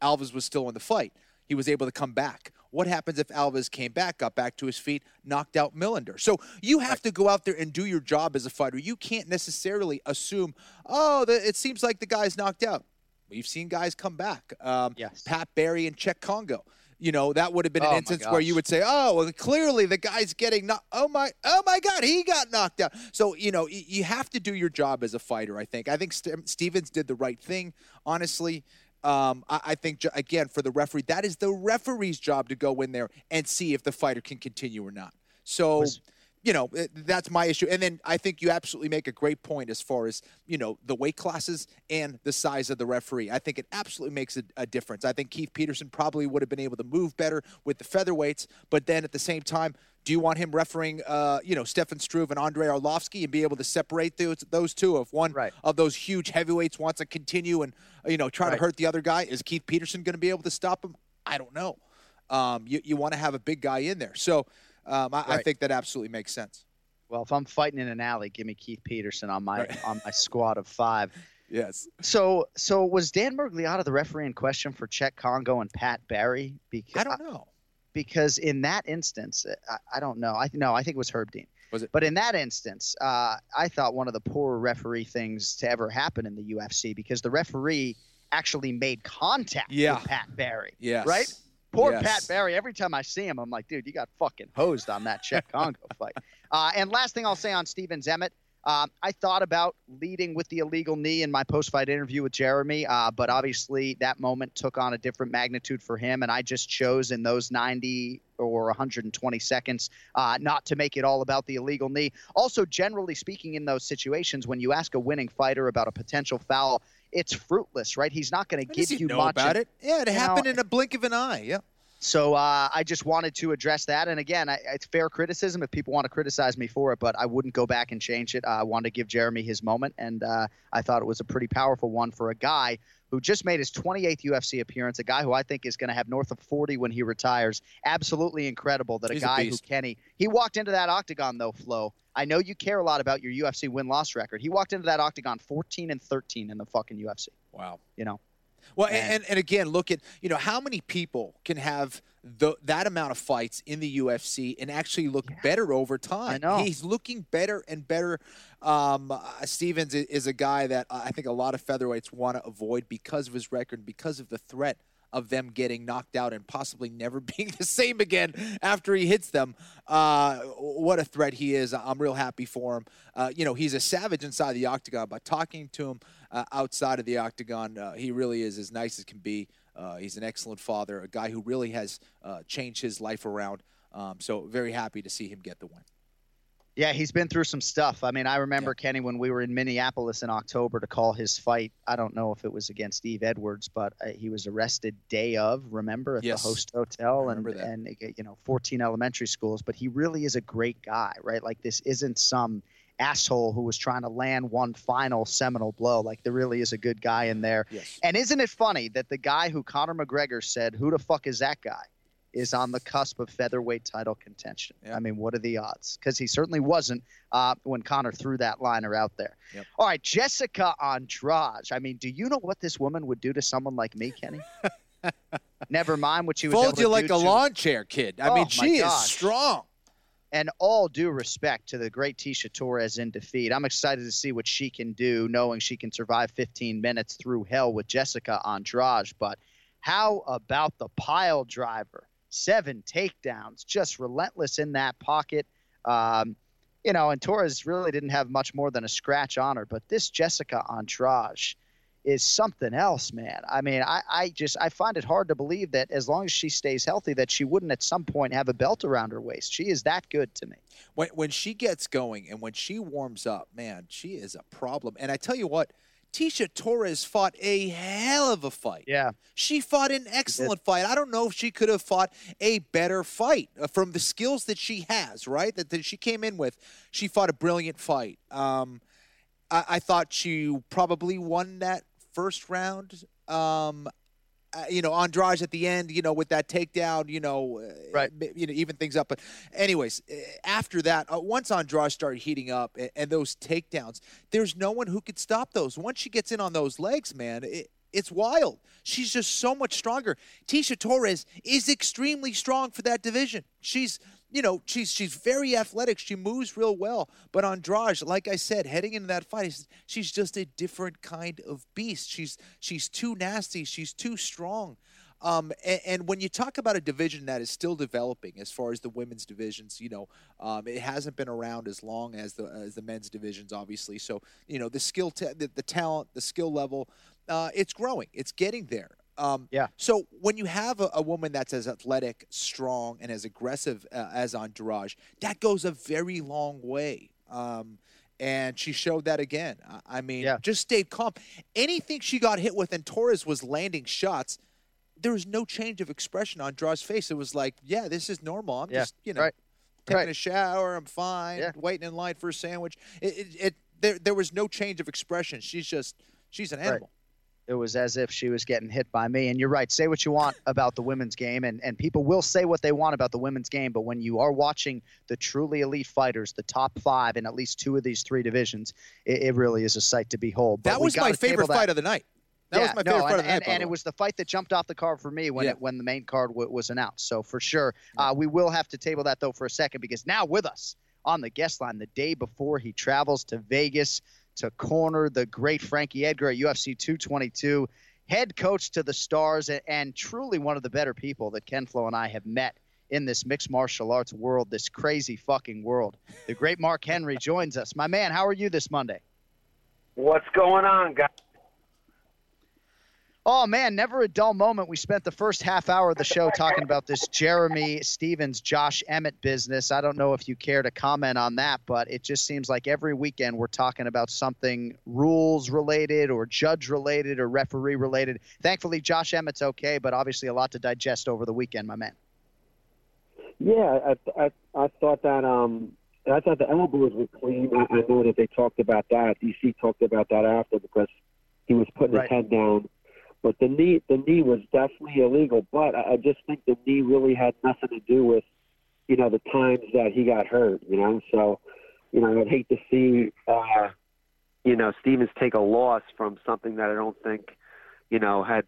Alves was still in the fight. He was able to come back. What happens if Alves came back, got back to his feet, knocked out Millender? So you have to go out there and do your job as a fighter. You can't necessarily assume, oh, the, it seems like the guy's knocked out. We've seen guys come back. Um, Yes. Pat Barry and Cheick Kongo. You know that would have been Oh, an my instance where you would say, "Oh, well, clearly the guy's getting not. Oh my, oh my God, he got knocked out." So you know y- you have to do your job as a fighter. I think. I think St- Stephens did the right thing. Honestly, um, I, I think again for the referee, that is the referee's job to go in there and see if the fighter can continue or not. So. You know, eh, that's my issue. And then I think you absolutely make a great point as far as, you know, the weight classes and the size of the referee. I think it absolutely makes a, a difference. I think Keith Peterson probably would have been able to move better with the featherweights, but then at the same time, do you want him refereeing, uh, you know, Stefan Struve and Andrei Arlovsky and be able to separate those those two? If one Right. of those huge heavyweights wants to continue and you know try Right. to hurt the other guy, is Keith Peterson going to be able to stop him? I don't know. Um, you you want to have a big guy in there, so um, I, I think that absolutely makes sense. Well, if I'm fighting in an alley, give me Keith Peterson on my Right. on my squad of five. (laughs) Yes. So, so was Dan Miragliotta the referee in question for Cheick Kongo and Pat Barry? Because I don't know. Because in that instance, I, I don't know. I no, I think it was Herb Dean. Was it? But in that instance, uh, I thought one of the poorer referee things to ever happen in the UFC because the referee actually made contact Yeah. with Pat Barry. Yes. Right? Poor Yes. Pat Barry. Every time I see him, I'm like, dude, you got fucking hosed on that Cheick (laughs) Kongo fight. Uh, and last thing I'll say on Steven Emmett, um, I thought about leading with the illegal knee in my post-fight interview with Jeremy, uh, but obviously that moment took on a different magnitude for him, and I just chose in those 90 or 120 seconds uh, not to make it all about the illegal knee. Also, generally speaking, in those situations, when you ask a winning fighter about a potential foul, it's fruitless, right? He's not going to give you know much about and- it. Yeah, it you know, happened in a blink of an eye. Yeah. so uh, I just wanted to address that. And again, I, it's fair criticism if people want to criticize me for it, but I wouldn't go back and change it. Uh, I wanted to give Jeremy his moment, and uh, I thought it was a pretty powerful one for a guy who just made his 28th UFC appearance, a guy who I think is going to have north of 40 when he retires. Absolutely incredible that a He's a guy who. Kenny he walked into that octagon though, Flo. I know you care a lot about your UFC win loss record. He walked into that octagon 14 and 13 in the fucking UFC. Wow. You know. Well, And- and, and again, look at you know how many people can have the, that amount of fights in the UFC and actually look better over time. I know. he's looking better and better. Um, uh, Stephens is a guy that uh, I think a lot of featherweights want to avoid because of his record, because of the threat of them getting knocked out and possibly never (laughs) being the same again after he hits them. Uh, what a threat he is! I'm real happy for him. Uh, you know, he's a savage inside the octagon, but talking to him uh, outside of the octagon, uh, he really is as nice as can be. Uh, he's an excellent father, a guy who really has uh, changed his life around. Um, so very happy to see him get the win. Yeah, he's been through some stuff. I mean, I remember Kenny when we were in Minneapolis in October to call his fight. I don't know if it was against Steve Edwards, but uh, he was arrested day of. Remember at Yes. the host hotel and that. and uh, you know 14 elementary schools. But he really is a great guy, right? Like this isn't some asshole who was trying to land one final seminal blow. Like there really is a good guy in there. Yes. And isn't it funny that the guy who Conor McGregor said, "Who the fuck is that guy?" is on the cusp of featherweight title contention. I mean, what are the odds? Because he certainly wasn't uh, when Conor threw that liner out there. Yep. All right, Jessica Andrade. I mean, do you know what this woman would do to someone like me, Kenny? (laughs) Never mind what she was Fold you do like a to- lawn chair, kid. I Oh, mean, she is strong. And all due respect to the great Tecia Torres in defeat. I'm excited to see what she can do, knowing she can survive 15 minutes through hell with Jessica Andrade. But how about the pile driver? Seven takedowns, just relentless in that pocket. Um, you know, and Torres really didn't have much more than a scratch on her. But this Jessica Andrade is something else, man. I mean, I, I just I find it hard to believe that as long as she stays healthy, that she wouldn't at some point have a belt around her waist. She is that good to me. When when she gets going and when she warms up, man, she is a problem. And I tell you what, Tecia Torres fought a hell of a fight. Yeah. She fought an excellent fight. I don't know if she could have fought a better fight uh, from the skills that she has, right? That, that she came in with. She fought a brilliant fight. Um, I, I thought she probably won that first round. Um, uh, you know, Andrade at the end, you know, with that takedown, you know, uh, right. you know, even things up. But, anyways, uh, after that, uh, once Andrade started heating up and, and, those takedowns, there's no one who could stop those. Once she gets in on those legs, man, it, it's wild. She's just so much stronger. Tecia Torres is extremely strong for that division. She's you know, she's she's very athletic. She moves real well. But Andrade, like I said, heading into that fight, she's just a different kind of beast. She's she's too nasty. She's too strong. Um, and, and, when you talk about a division that is still developing, as far as the women's divisions, you know, um, it hasn't been around as long as the as the men's divisions, obviously. So you know, the skill, the, the talent, the skill level, uh, it's growing. It's getting there. Um, yeah. So when you have a, a, woman that's as athletic, strong, and as aggressive uh, as Andrade, that goes a very long way. Um, and she showed that again. I mean, yeah. just stayed calm. Anything she got hit with, and Torres was landing shots. There was no change of expression on Draw's face. It was like, yeah, this is normal. I'm yeah. just, you know, right. taking right. a shower. I'm fine. Yeah. Waiting in line for a sandwich. It, it, it, there, there was no change of expression. She's just, she's an animal. Right it was as if she was getting hit by me. And you're right. Say what you want about the women's game, and, and people will say what they want about the women's game. But when you are watching the truly elite fighters, the top five in at least two of these three divisions, it, it really is a sight to behold. But that was my favorite fight of the night. That yeah, was my favorite no, fight and, of the night. And, and it was the fight that jumped off the card for me when yeah. it, when the main card w- was announced. So for sure, uh, we will have to table that though for a second because now with us on the guest line the day before he travels to Vegas to corner the great Frankie Edgar at UFC 222 head coach to the stars and, and truly one of the better people that Ken Flo and I have met in this mixed martial arts world, this crazy fucking world. The great Mark Henry joins us. My man, how are you this Monday? What's going on, guys? Oh man, never a dull moment. We spent the first half hour of the show talking about this Jeremy Stephens, Josh Emmett business. I don't know if you care to comment on that, but it just seems like every weekend we're talking about something rules related or judge related or referee related. Thankfully, Josh Emmett's okay, but obviously a lot to digest over the weekend, my man. Yeah, I I, I thought that um I thought the elbows were clean. I, I know that they talked about that. DC talked about that after because he was putting Right. his head down. But the knee, the knee was definitely illegal. But I I just think the knee really had nothing to do with, you know, the times that he got hurt. You know, so, you know, I'd hate to see, uh, you know, Stephens take a loss from something that I don't think, you know, had,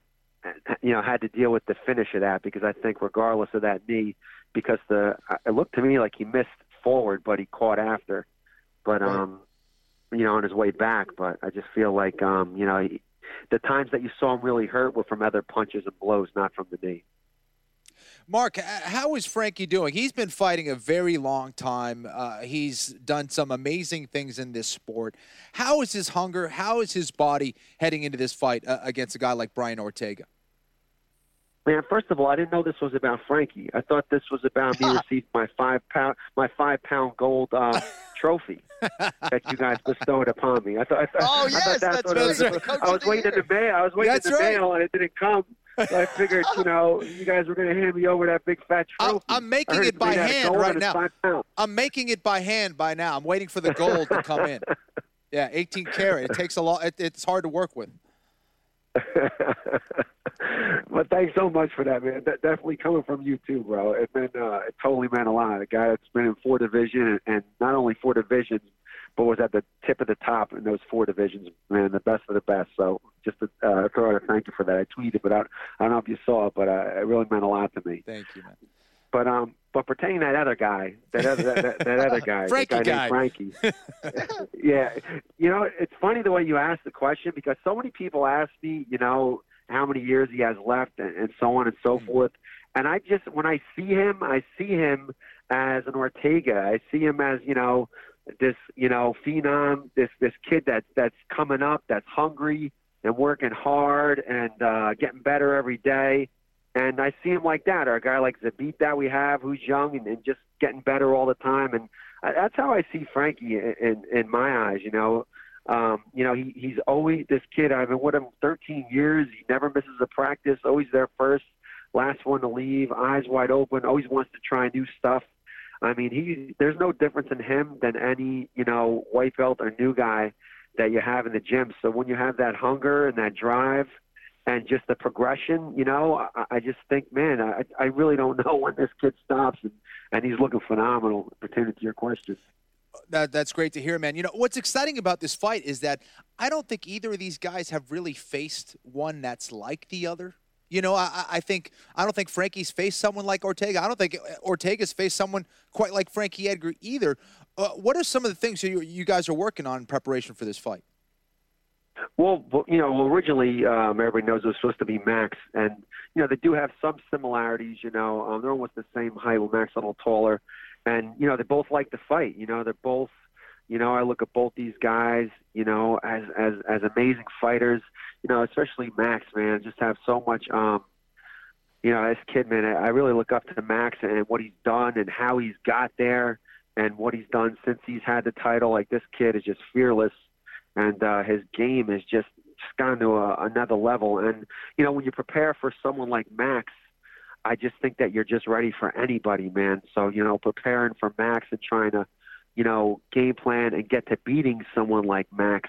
you know, had to deal with the finish of that because I think regardless of that knee, because the it looked to me like he missed forward, but he caught after, but um, you know, on his way back. But I just feel like um, you know. He, the times that you saw him really hurt were from other punches and blows, not from the knee. Mark, how is Frankie doing? He's been fighting a very long time. Uh, he's done some amazing things in this sport. How is his hunger? How is his body heading into this fight uh, against a guy like Brian Ortega? Man, first of all, I didn't know this was about Frankie. I thought this was about me (laughs) receiving my five pound my five pound gold uh, (laughs) trophy that you guys bestowed upon me. I thought. I thought Oh, I yes, thought that's, that's what right. it was. I was waiting in the mail. I was waiting That's in the right. mail, and it didn't come. So I figured, you know, you guys were going to hand me over that big fat trophy. I'm I making it by made out of hand right now. I'm making it by hand by now. I'm waiting for the gold to come in. (laughs) Yeah, 18 karat. It takes a lot. It, it's hard to work with. (laughs) But thanks so much for that, man. That definitely coming from you too, bro. It meant uh, it totally meant a lot. A guy that's been in four divisions and, and not only four divisions, but was at the tip of the top in those four divisions, man, the best of the best. So just to uh, throw out a thank you for that. I tweeted, but I, I don't know if you saw it, but uh, it really meant a lot to me. Thank you, man. But um, but pertaining that other guy, that other that, that, that other guy, Frankie that guy, guy. named Frankie. (laughs) yeah, you know, it's funny the way you asked the question because so many people ask me, you know, how many years he has left and, and so on and so forth. And I just, when I see him, I see him as an Ortega. I see him as, you know, this, you know, phenom, this this kid that's that's coming up, that's hungry and working hard and uh, getting better every day. And I see him like that, or a guy like Zabit that we have, who's young and, and just getting better all the time. And I, that's how I see Frankie in, in in my eyes. You know, um, you know, he he's always this kid. I've been with him 13 years. He never misses a practice. Always there first, last one to leave. Eyes wide open. Always wants to try new stuff. I mean, he there's no difference in him than any you know white belt or new guy that you have in the gym. So when you have that hunger and that drive, and just the progression. You know, I, I just think, man, I, I really don't (laughs) know when this kid stops, and, and he's looking phenomenal. Pertaining to your question. That, that's great to hear, man. You know, what's exciting about this fight is that I don't think either of these guys have really faced one that's like the other. You know, I, I think I don't think Frankie's faced someone like Ortega. I don't think Ortega's faced someone quite like Frankie Edgar either. Uh, what are some of the things you, you guys are working on in preparation for this fight? Well, you know, originally um, everybody knows it was supposed to be Max, and you know they do have some similarities. You know, um, they're almost the same height. Well, Max a little taller, and you know they both like to fight. You know, they're both. You know, I look at both these guys. You know, as as as amazing fighters. You know, especially Max, man, just have so much. um you know, this kid, man, I really look up to Max and what he's done and how he's got there and what he's done since he's had the title. Like this kid is just fearless and uh, his game is just just gone to a, another level. And you know, when you prepare for someone like Max, I just think that you're just ready for anybody, man. So you know, preparing for Max and trying to, you know, game plan and get to beating someone like Max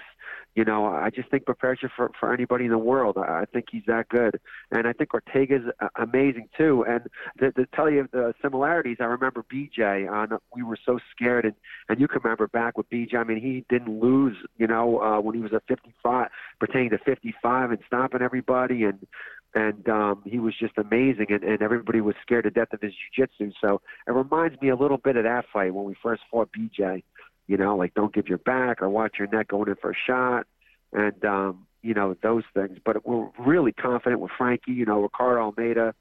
you know, I just think prepares you for, for anybody in the world. I think he's that good. And I think Ortega's amazing too. And to, to tell you the similarities, I remember BJ on, we were so scared and, and you can remember back with BJ, I mean, he didn't lose, you know, uh, when he was at 55, pertaining to 55 and stopping everybody. And, and um, he was just amazing, and, and everybody was scared to death of his jiu-jitsu. So it reminds me a little bit of that fight when we first fought BJ you know, like don't give your back or watch your neck going in for a shot, and um, you know those things. But we're really confident with Frankie. You know, Ricardo Almeida,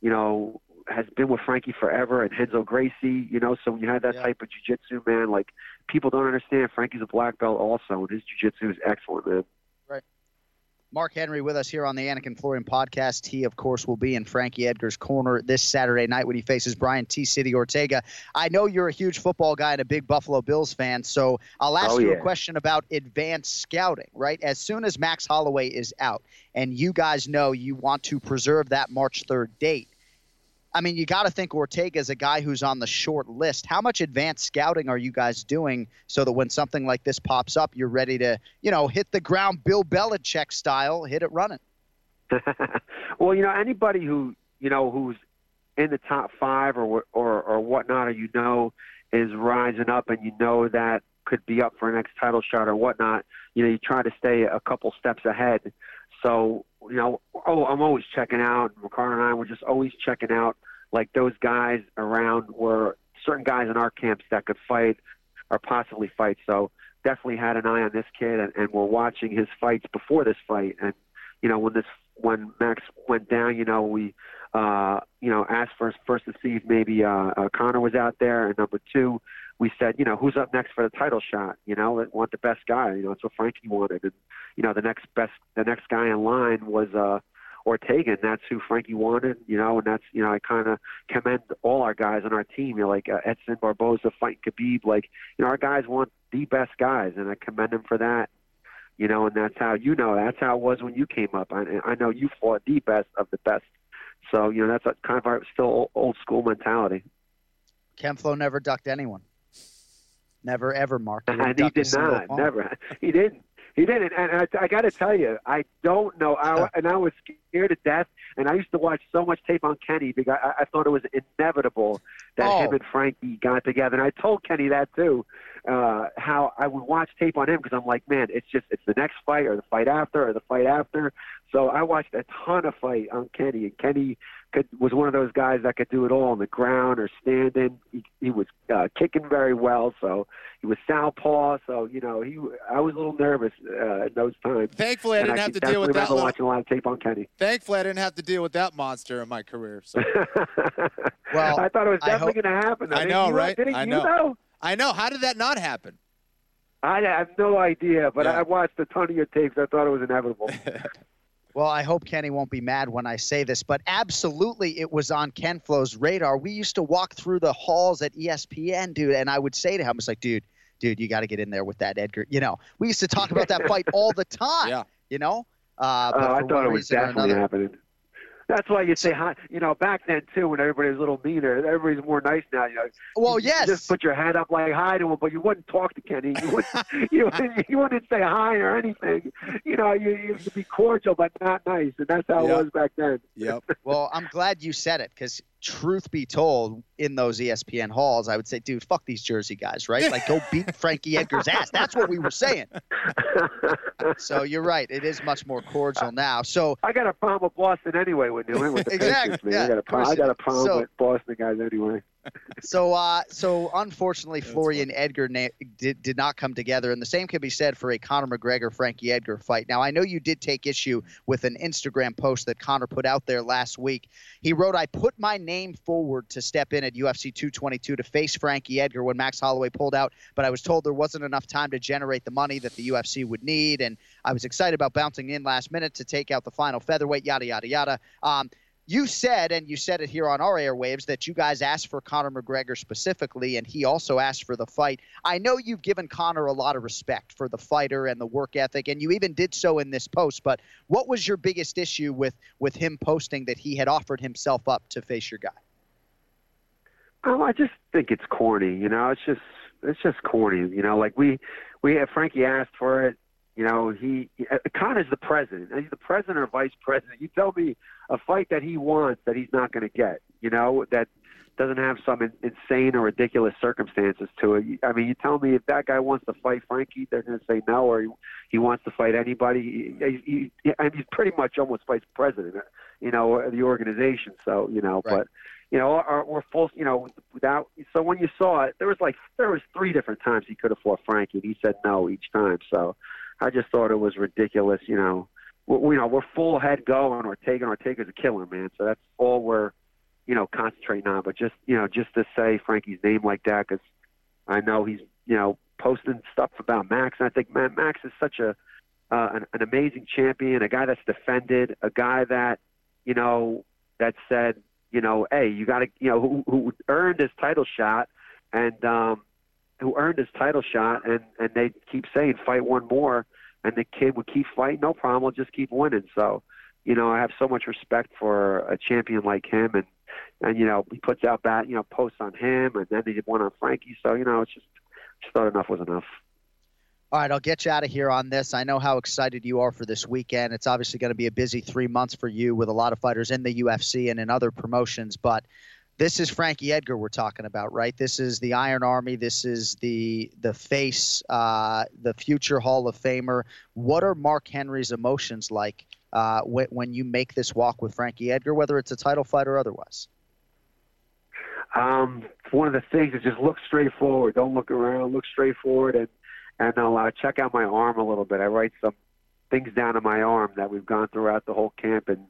you know, has been with Frankie forever, and Renzo Gracie. You know, so when you have that yeah. type of jujitsu, man, like people don't understand. Frankie's a black belt also, and his jujitsu is excellent, man. Mark Henry with us here on the Anik and Florian podcast. He, of course, will be in Frankie Edgar's corner this Saturday night when he faces Brian T. City Ortega. I know you're a huge football guy and a big Buffalo Bills fan, so I'll ask oh, you yeah. a question about advanced scouting, right? As soon as Max Holloway is out, and you guys know you want to preserve that March 3rd date, I mean, you got to think Ortega is a guy who's on the short list. How much advanced scouting are you guys doing so that when something like this pops up, you're ready to, you know, hit the ground Bill Belichick style, hit it running? (laughs) well, you know, anybody who, you know, who's in the top five or or or whatnot, or you know, is rising up, and you know that could be up for a next title shot or whatnot. You know, you try to stay a couple steps ahead. So you know, oh, I'm always checking out. Ricardo and I were just always checking out like those guys around were certain guys in our camps that could fight or possibly fight. So definitely had an eye on this kid, and, and we're watching his fights before this fight. And you know, when this when Max went down, you know, we uh, you know asked first first to see if maybe uh, uh, Conor was out there, and number two, we said, you know, who's up next for the title shot? You know, want the best guy. You know, that's what Frankie wanted, and you know, the next best, the next guy in line was uh, Ortega, and that's who Frankie wanted. You know, and that's you know, I kind of commend all our guys on our team. You know, like uh, Edson Barboza fighting Khabib. Like, you know, our guys want the best guys, and I commend them for that. You know, and that's how you know that's how it was when you came up. I, I know you fought the best of the best. So you know, that's a, kind of our still old school mentality. Ken never ducked anyone. Never ever, Mark. And he did not. Never. He didn't. He didn't. And I, I got to tell you, I don't know. I, and I was scared to death. And I used to watch so much tape on Kenny because I, I thought it was inevitable that oh. him and Frankie got together. And I told Kenny that too. Uh, how I would watch tape on him because I'm like, man, it's just it's the next fight or the fight after or the fight after. So I watched a ton of fight on Kenny, and Kenny could, was one of those guys that could do it all on the ground or standing. He, he was uh, kicking very well, so he was southpaw. So you know, he I was a little nervous uh, at those times. Thankfully, I didn't I have to deal with that. Little... watching a lot of tape on Kenny. Thankfully, I didn't have to deal with that monster in my career. So. (laughs) well, I thought it was definitely going to happen. I, I know, right? Didn't I you know. Know. I know. How did that not happen? I have no idea, but Yeah. I watched a ton of your tapes. I thought it was inevitable. (laughs) Well, I hope Kenny won't be mad when I say this, but absolutely it was on Ken Flo's radar. We used to walk through the halls at ESPN, dude, and I would say to him, "It's like, dude, dude, you got to get in there with that Edgar." You know, we used to talk about that fight all the (laughs) time. Yeah. You know, uh, but Oh, I thought it was definitely another- happening. That's why you say hi. You know, back then too, when everybody was a little meaner, everybody's more nice now. You know, Well, you, yes. You just put your hand up like hi to him, but you wouldn't talk to Kenny. You wouldn't, (laughs) you, wouldn't- you wouldn't say hi or anything. You know, you, you used to be cordial but not nice, and that's how Yep. it was back then. Yep. Well, I'm glad you said it because, truth be told, in those ESPN halls, I would say, dude, fuck these Jersey guys, right? Like, go beat (laughs) Frankie Edgar's ass. That's what we were saying. so you're right. It is much more cordial now. So I got a problem with Boston anyway with New England. With the Exactly, (laughs) Patriots, yeah, I got a problem. I got a problem So- with Boston guys anyway. So, uh, so unfortunately, Florian Edgar na- did, did not come together, and the same can be said for a Conor McGregor Frankie Edgar fight. Now, I know you did take issue with an Instagram post that Conor put out there last week. He wrote, "I put my name forward to step in at UFC 222 to face Frankie Edgar when Max Holloway pulled out, but I was told there wasn't enough time to generate the money that the UFC would need, and I was excited about bouncing in last minute to take out the final featherweight. Yada yada yada." Um, you said, and you said it here on our airwaves, that you guys asked for Conor McGregor specifically, and he also asked for the fight. I know you've given Conor a lot of respect for the fighter and the work ethic, and you even did so in this post. But what was your biggest issue with with him posting that he had offered himself up to face your guy? Oh, I just think it's corny. You know, it's just it's just corny. You know, like we we have Frankie asked for it. You know, he uh, Conor's the president. He's the president or vice president. You tell me a fight that he wants that he's not going to get. You know, that doesn't have some in, insane or ridiculous circumstances to it. I mean, you tell me if that guy wants to fight Frankie, they're going to say no, or he, he wants to fight anybody. He, he, I mean, he's pretty much almost vice president. You know, of the organization. So you know, but you know, our, we're full, you know, without. So when you saw it, there was like there was three different times he could have fought Frankie, and he said no each time. So I just thought it was ridiculous. You know, we, you know, we're full head going. Ortega and Ortega's a killer, man. So that's all we're, you know, concentrating on. But just you know, just to say Frankie's name like that, because I know he's, you know, posting stuff about Max, and I think man, Max is such a uh, an, an amazing champion, a guy that's defended, a guy that, you know, that said, you know, hey, you got to, you know, who, who earned his title shot, and um, who earned his title shot, and and they keep saying fight one more, and the kid would keep fighting, no problem, we'll just keep winning. So, you know, I have so much respect for a champion like him, and and you know, he puts out that, you know, posts on him, and then he did one on Frankie. So, you know, it's just just thought enough was enough. All right, I'll get you out of here on this. I know how excited you are for this weekend. It's obviously going to be a busy three months for you with a lot of fighters in the UFC and in other promotions, but this is Frankie Edgar we're talking about, right? This is the Iron Army. This is the the face, uh, the future Hall of Famer. What are Mark Henry's emotions like uh, when, when you make this walk with Frankie Edgar, whether it's a title fight or otherwise? Um, one of the things is just look straight forward. Don't look around. Look straight forward, and and I'll uh, check out my arm a little bit. I write some things down on my arm that we've gone throughout the whole camp, and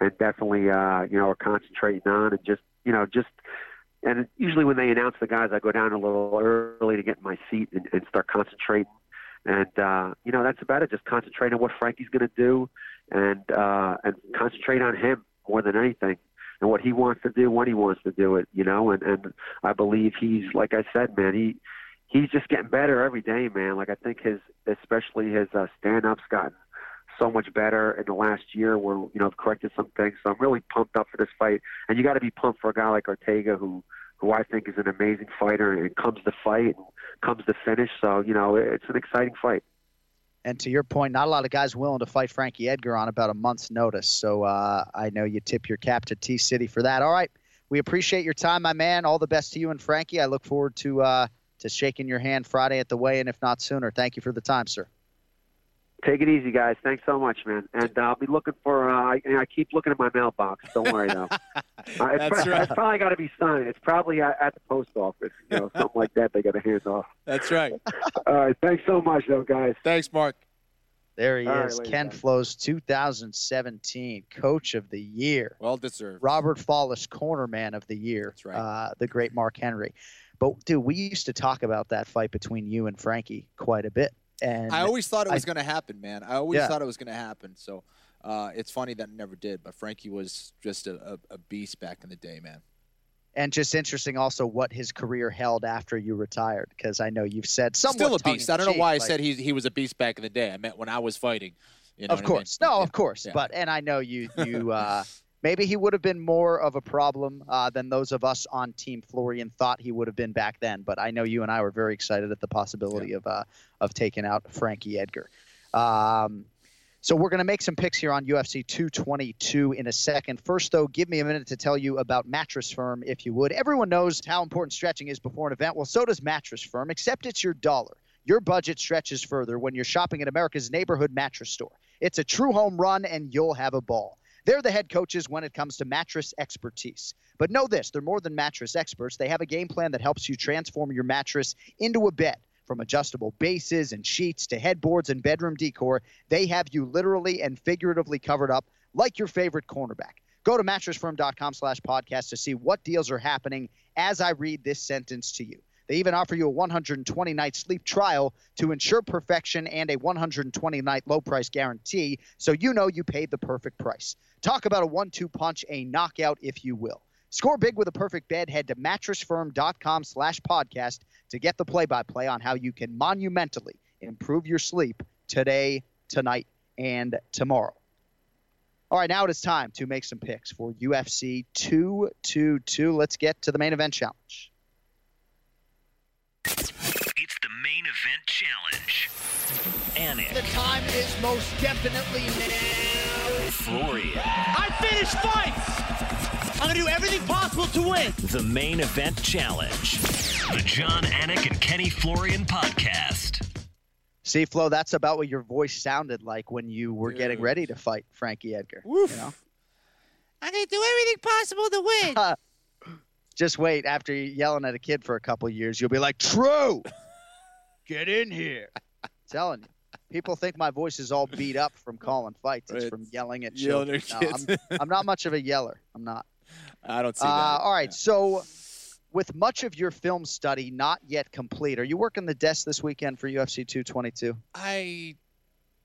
and definitely uh, you know are concentrating on, and just you know just. And usually when they announce the guys, I go down a little early to get in my seat and, and start concentrating. And uh, you know that's about it. Just concentrate on what Frankie's going to do, and uh, and concentrate on him more than anything and what he wants to do when he wants to do it, you know, and, and I believe he's like I said, man, he he's just getting better every day, man. Like I think his especially his uh, stand up's gotten so much better in the last year where, you know, I've corrected some things. So I'm really pumped up for this fight. And you gotta be pumped for a guy like Ortega who who I think is an amazing fighter and comes to fight and comes to finish. So, you know, it's an exciting fight. And to your point, not a lot of guys willing to fight Frankie Edgar on about a month's notice. So uh, I know you tip your cap to T City for that. All right, we appreciate your time, my man. All the best to you and Frankie. I look forward to uh, to shaking your hand Friday at the weigh-in, if not sooner. Thank you for the time, sir. Take it easy, guys. Thanks so much, man. And uh, I'll be looking for. Uh, I, I keep looking at my mailbox. Don't worry, though. (laughs) Uh, it's, That's pro- right. it's probably got to be signed. It's probably at, at the post office. You know, something like that. They got to hand off. That's right. (laughs) All right. Thanks so much, though, guys. Thanks, Mark. There he All right, is, later, Ken guys. Flows 2017 Coach of the Year. Well deserved. Robert Follis Cornerman of the Year. That's right. Uh, the great Mark Henry. But dude, we used to talk about that fight between you and Frankie quite a bit. And I always thought it was going to happen, man. I always Yeah. thought it was going to happen. So uh, it's funny that it never did. But Frankie was just a, a, a beast back in the day, man. and just interesting also what his career held after you retired because I know you've said somewhat Still a beast. I don't know why I said he he was a beast back in the day. I meant when I was fighting. You know of what I mean? course, no, of course, Yeah. but and I know you you uh, (laughs) maybe he would have been more of a problem uh, than those of us on Team Florian thought he would have been back then. But I know you and I were very excited at the possibility yeah. of uh, of taking out Frankie Edgar. Um, so we're going to make some picks here on UFC 222 in a second. First, though, give me a minute to tell you about Mattress Firm, if you would. Everyone knows how important stretching is before an event. Well, so does Mattress Firm, except it's your dollar. Your budget stretches further when you're shopping at America's neighborhood mattress store. It's a true home run, and you'll have a ball. They're the head coaches when it comes to mattress expertise. But know this they're more than mattress experts. They have a game plan that helps you transform your mattress into a bed from adjustable bases and sheets to headboards and bedroom decor, they have you literally and figuratively covered up like your favorite cornerback. Go to mattressfirm.com slash podcast to see what deals are happening as I read this sentence to you. They even offer you a 120 night sleep trial to ensure perfection and a 120 night low price guarantee so you know you paid the perfect price. Talk about a one two punch, a knockout, if you will. Score big with a perfect bed. Head to mattressfirm.com slash podcast to get the play by play on how you can monumentally improve your sleep today, tonight, and tomorrow. All right, now it is time to make some picks for UFC 222. Let's get to the main event challenge. It's the main event challenge. Anik. The time is most definitely now. Florian. I finish fights! I'm going to do everything possible to win. The main event challenge. The Jon Anik and Kenny Florian podcast. See, Flo, that's about what your voice sounded like when you were Dude. getting ready to fight Frankie Edgar. Woof. You know? I'm going to do everything possible to win. (laughs) Just wait. After yelling at a kid for a couple years, you'll be like, true. Get in here. I'm (laughs) telling you people think my voice is all beat up from calling fights. It's from yelling at children. No, I'm, I'm, not much of a yeller. I'm not. I don't see uh, that. All right, yeah. so with much of your film study not yet complete, are you working the desk this weekend for UFC 222? I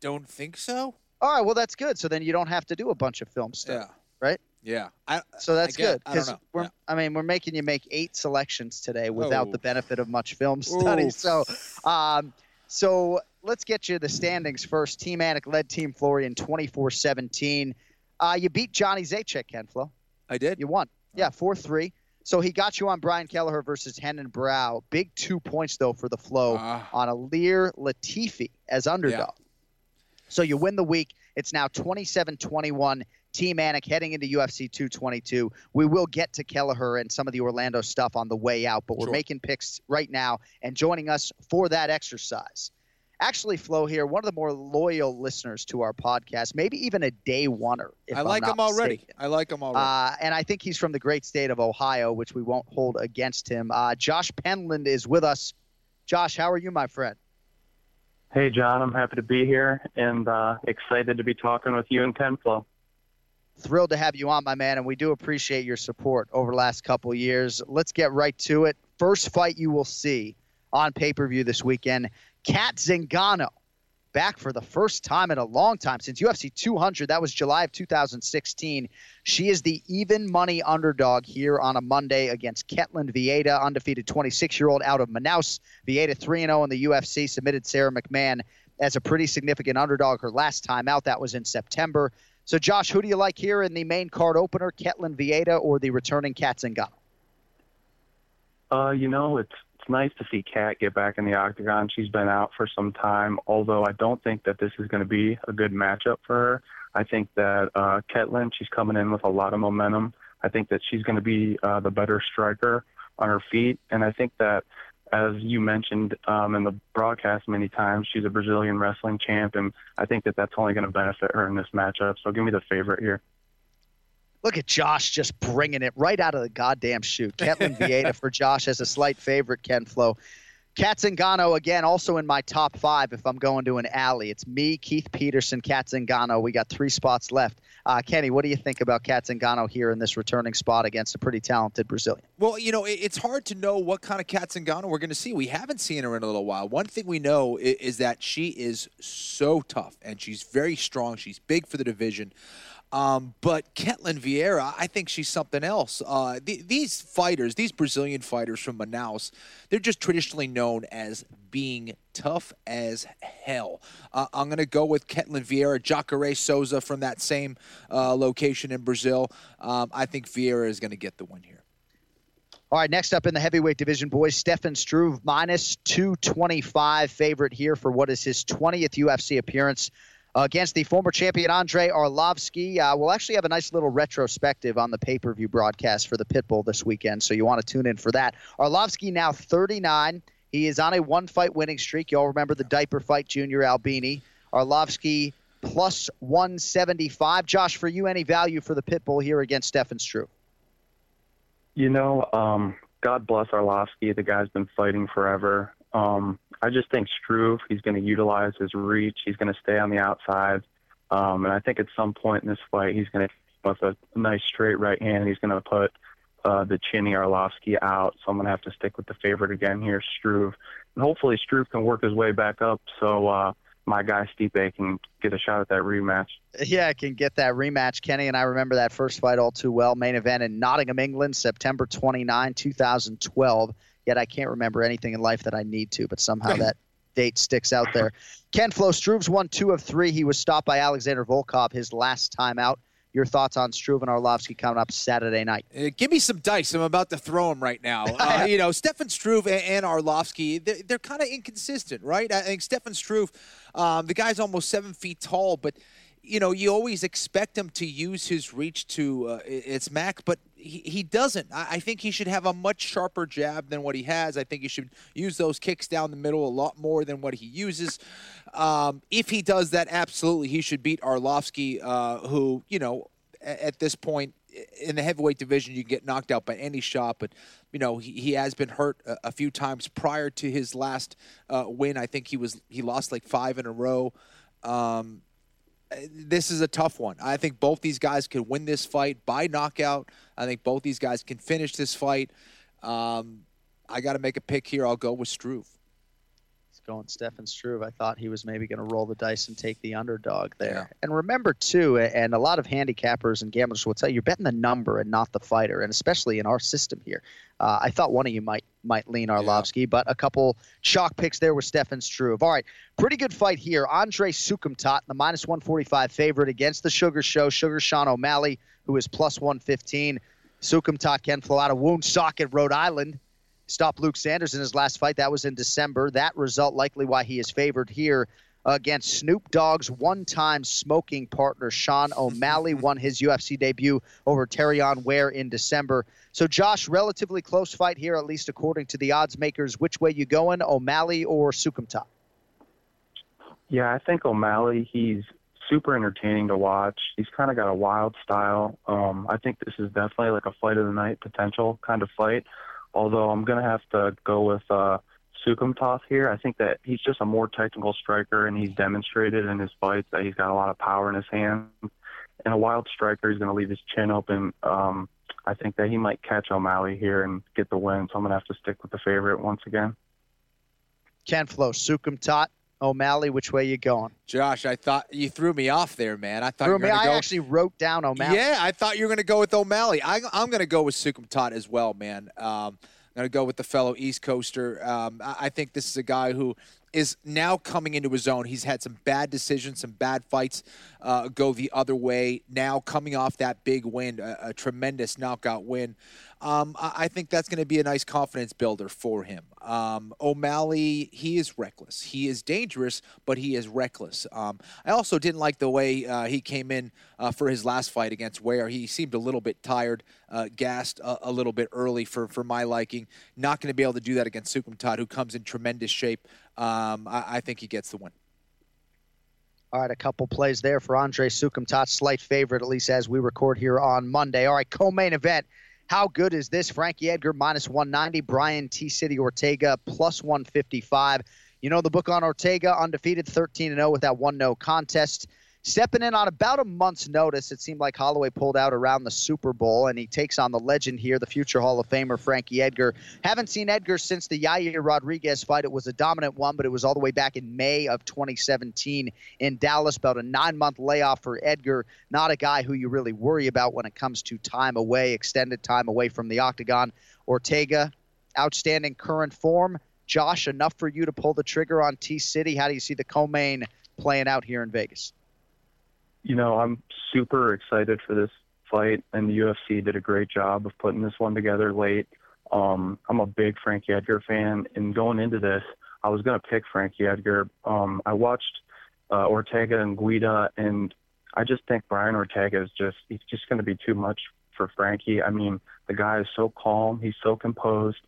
don't think so. All right, well that's good. So then you don't have to do a bunch of film stuff. yeah. right? Yeah. I, so that's good because we're. Yeah. I mean, we're making you make eight selections today without oh. the benefit of much film study. So, um, so let's get you the standings first. Team Anik led Team Florian 24-17. Uh, you beat Johnny Zajac, Ken Flo. I did. You won. Yeah, four three. So he got you on Brian Kelleher versus Renan Barão. Big two points though for the flow uh, on Ilir Latifi as underdog. Yeah. So you win the week. It's now 27-21. Team Anik heading into UFC 222. We will get to Kelleher and some of the Orlando stuff on the way out, but we're sure. making picks right now and joining us for that exercise actually Flo here, one of the more loyal listeners to our podcast, maybe even a day oneer. I like him already. I like him already. Uh, and I think he's from the great state of Ohio, which we won't hold against him. Uh, Josh Penland is with us. Josh, how are you, my friend? Hey, Jon. I'm happy to be here and uh, excited to be talking with you and Ken Flo. Thrilled to have you on, my man, and we do appreciate your support over the last couple years. Let's get right to it. First fight you will see on pay per view this weekend Cat Zingano back for the first time in a long time since UFC 200. That was July of 2016. She is the even money underdog here on a Monday against Ketlen Vieira, undefeated 26 year old out of Manaus. Vieira 3 0 in the UFC, submitted Sara McMann as a pretty significant underdog her last time out. That was in September. So, Josh, who do you like here in the main card opener, Ketlen Vieira or the returning Cat Zingano? Uh, you know, it's nice to see Kat get back in the octagon. She's been out for some time, although I don't think that this is going to be a good matchup for her. I think that uh, Ketlen, she's coming in with a lot of momentum. I think that she's going to be uh, the better striker on her feet, and I think that, as you mentioned um, in the broadcast many times, she's a Brazilian wrestling champ, and I think that that's only going to benefit her in this matchup. So give me the favorite here. Look at Josh just bringing it right out of the goddamn chute. Ketlen (laughs) Vieira for Josh as a slight favorite, Ken Flo. Cat Zingano, again, also in my top five if I'm going to an alley. It's me, Keith Peterson, Cat Zingano. We got three spots left. Uh, Kenny, what do you think about Cat Zingano here in this returning spot against a pretty talented Brazilian? Well, you know, it's hard to know what kind of Cat Zingano we're going to see. We haven't seen her in a little while. One thing we know is, is that she is so tough and she's very strong. She's big for the division. Um, but Ketlen Vieira, I think she's something else. Uh, th- these fighters, these Brazilian fighters from Manaus, they're just traditionally known as being tough as hell. Uh, I'm going to go with Ketlen Vieira, Jacare Souza from that same uh, location in Brazil. Um, I think Vieira is going to get the win here. All right, next up in the heavyweight division, boys, Stefan Struve minus 225 favorite here for what is his 20th UFC appearance against the former champion Andrei Arlovsky. Uh, we'll actually have a nice little retrospective on the pay per view broadcast for the Pitbull this weekend, so you want to tune in for that. Arlovsky now 39. He is on a one fight winning streak. You all remember the diaper fight, Junior Albini. Arlovsky plus 175. Josh, for you, any value for the Pitbull here against Stefan Struve? You know, um, God bless Arlovsky. The guy's been fighting forever. Um, I just think Struve, he's going to utilize his reach. He's going to stay on the outside. Um, and I think at some point in this fight, he's going to with a nice straight right hand. He's going to put uh, the chinny Arlovsky out. So I'm going to have to stick with the favorite again here, Struve. And hopefully Struve can work his way back up so uh, my guy Stipe can get a shot at that rematch. Yeah, can get that rematch. Kenny and I remember that first fight all too well. Main event in Nottingham, England, September 29, 2012. Yet I can't remember anything in life that I need to, but somehow that date sticks out there. Ken Flo Struve's won two of three. He was stopped by Alexander Volkov his last time out. Your thoughts on Struve and Arlovsky coming up Saturday night? Uh, give me some dice. I'm about to throw them right now. (laughs) Uh, you know, Stefan Struve and, and Arlovsky, they're, they're kind of inconsistent, right? I think Stefan Struve, um, the guy's almost seven feet tall, but you know, you always expect him to use his reach to uh, its max, but he, he doesn't. I, I think he should have a much sharper jab than what he has. I think he should use those kicks down the middle a lot more than what he uses. Um, if he does that, absolutely, he should beat Arlovsky, uh, who, you know, at, at this point in the heavyweight division, you get knocked out by any shot, but you know he, he has been hurt a, a few times prior to his last uh, win. I think he was he lost like five in a row. Um, this is a tough one. I think both these guys could win this fight by knockout. I think both these guys can finish this fight. Um, I got to make a pick here. I'll go with Struve. Going Stefan Struve. I thought he was maybe going to roll the dice and take the underdog there. Yeah. And remember, too, and a lot of handicappers and gamblers will tell you, you're betting the number and not the fighter, and especially in our system here. Uh, I thought one of you might might lean Arlovsky, yeah. but a couple chalk picks there with Stefan Struve. All right, pretty good fight here. Andre Soukhamthath, the minus 145 favorite against the Sugar Show. Sugar Sean O'Malley, who is plus 115. Soukhamthath can flow out of Woonsocket, Rhode Island. Stopped Luke Sanders in his last fight. That was in December. That result likely why he is favored here against Snoop Dogg's one-time smoking partner Sean O'Malley (laughs) won his UFC debut over Terrion Ware in December. So Josh, relatively close fight here, at least according to the odds makers. Which way you going, O'Malley or Soukhamthath? Yeah, I think O'Malley. He's super entertaining to watch. He's kind of got a wild style. Um, I think this is definitely like a fight of the night potential kind of fight. Although I'm gonna have to go with uh, Soukhamthath here. I think that he's just a more technical striker, and he's demonstrated in his fights that he's got a lot of power in his hands. And a wild striker, he's going to leave his chin open. Um, I think that he might catch O'Malley here and get the win. So I'm going to have to stick with the favorite once again. Ken Flo, Soukhamthath, O'Malley, which way you going? Josh, I thought you threw me off there, man. I thought threw you were me. I go... actually wrote down O'Malley. Yeah, I thought you were going to go with O'Malley. I, am going to go with Soukhamthath as well, man. Um, I'm going to go with the fellow East Coaster. Um, I think this is a guy who is now coming into his own. He's had some bad decisions, some bad fights uh, go the other way. Now coming off that big win, a, a tremendous knockout win. Um, I, I, think that's going to be a nice confidence builder for him. Um, O'Malley, he is reckless. He is dangerous, but he is reckless. Um, I also didn't like the way uh, he came in uh, for his last fight against Ware. He seemed a little bit tired, uh, gassed a, a, little bit early for, for my liking. Not going to be able to do that against Soukhamthath, who comes in tremendous shape. Um, I, I think he gets the win. All right, a couple plays there for Andre Soukhamthath, slight favorite, at least as we record here on Monday. All right, co-main event. How good is this? Frankie Edgar minus 190, Brian T. City Ortega plus 155. You know the book on Ortega, undefeated 13 0 with that 1 0 contest. Stepping in on about a month's notice, it seemed like Holloway pulled out around the Super Bowl, and he takes on the legend here, the future Hall of Famer Frankie Edgar. Haven't seen Edgar since the Yair Rodriguez fight. It was a dominant one, but it was all the way back in May of 2017 in Dallas. About a nine-month layoff for Edgar. Not a guy who you really worry about when it comes to time away, extended time away from the octagon. Ortega, outstanding current form. Josh, enough for you to pull the trigger on T City. How do you see the co-main playing out here in Vegas? You know, I'm super excited for this fight, and the UFC did a great job of putting this one together late. Um, I'm a big Frankie Edgar fan, and going into this, I was going to pick Frankie Edgar. Um, I watched uh, Ortega and Guida, and I just think Brian Ortega is just, he's just going to be too much for Frankie. I mean, the guy is so calm, he's so composed.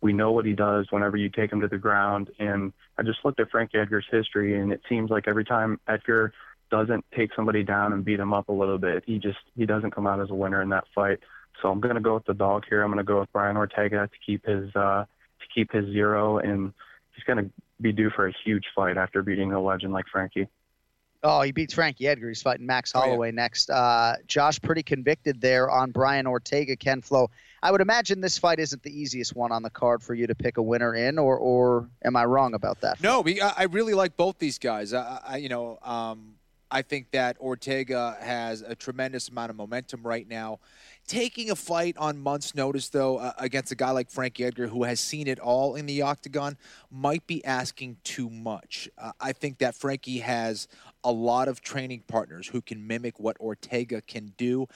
We know what he does whenever you take him to the ground. And I just looked at Frankie Edgar's history, and it seems like every time Edgar doesn't take somebody down and beat him up a little bit. He just he doesn't come out as a winner in that fight. So I'm going to go with the dog here. I'm going to go with Brian Ortega to keep his uh, to keep his zero, and he's going to be due for a huge fight after beating a legend like Frankie. Oh, he beats Frankie Edgar. He's fighting Max Holloway oh, yeah. next. Uh, Josh, pretty convicted there on Brian Ortega, Ken Flo. I would imagine this fight isn't the easiest one on the card for you to pick a winner in, or or am I wrong about that? No, I really like both these guys. I, I you know, um, I think that Ortega has a tremendous amount of momentum right now. Taking a fight on months' notice, though, uh, against a guy like Frankie Edgar, who has seen it all in the octagon, might be asking too much. Uh, I think that Frankie has a lot of training partners who can mimic what Ortega can do.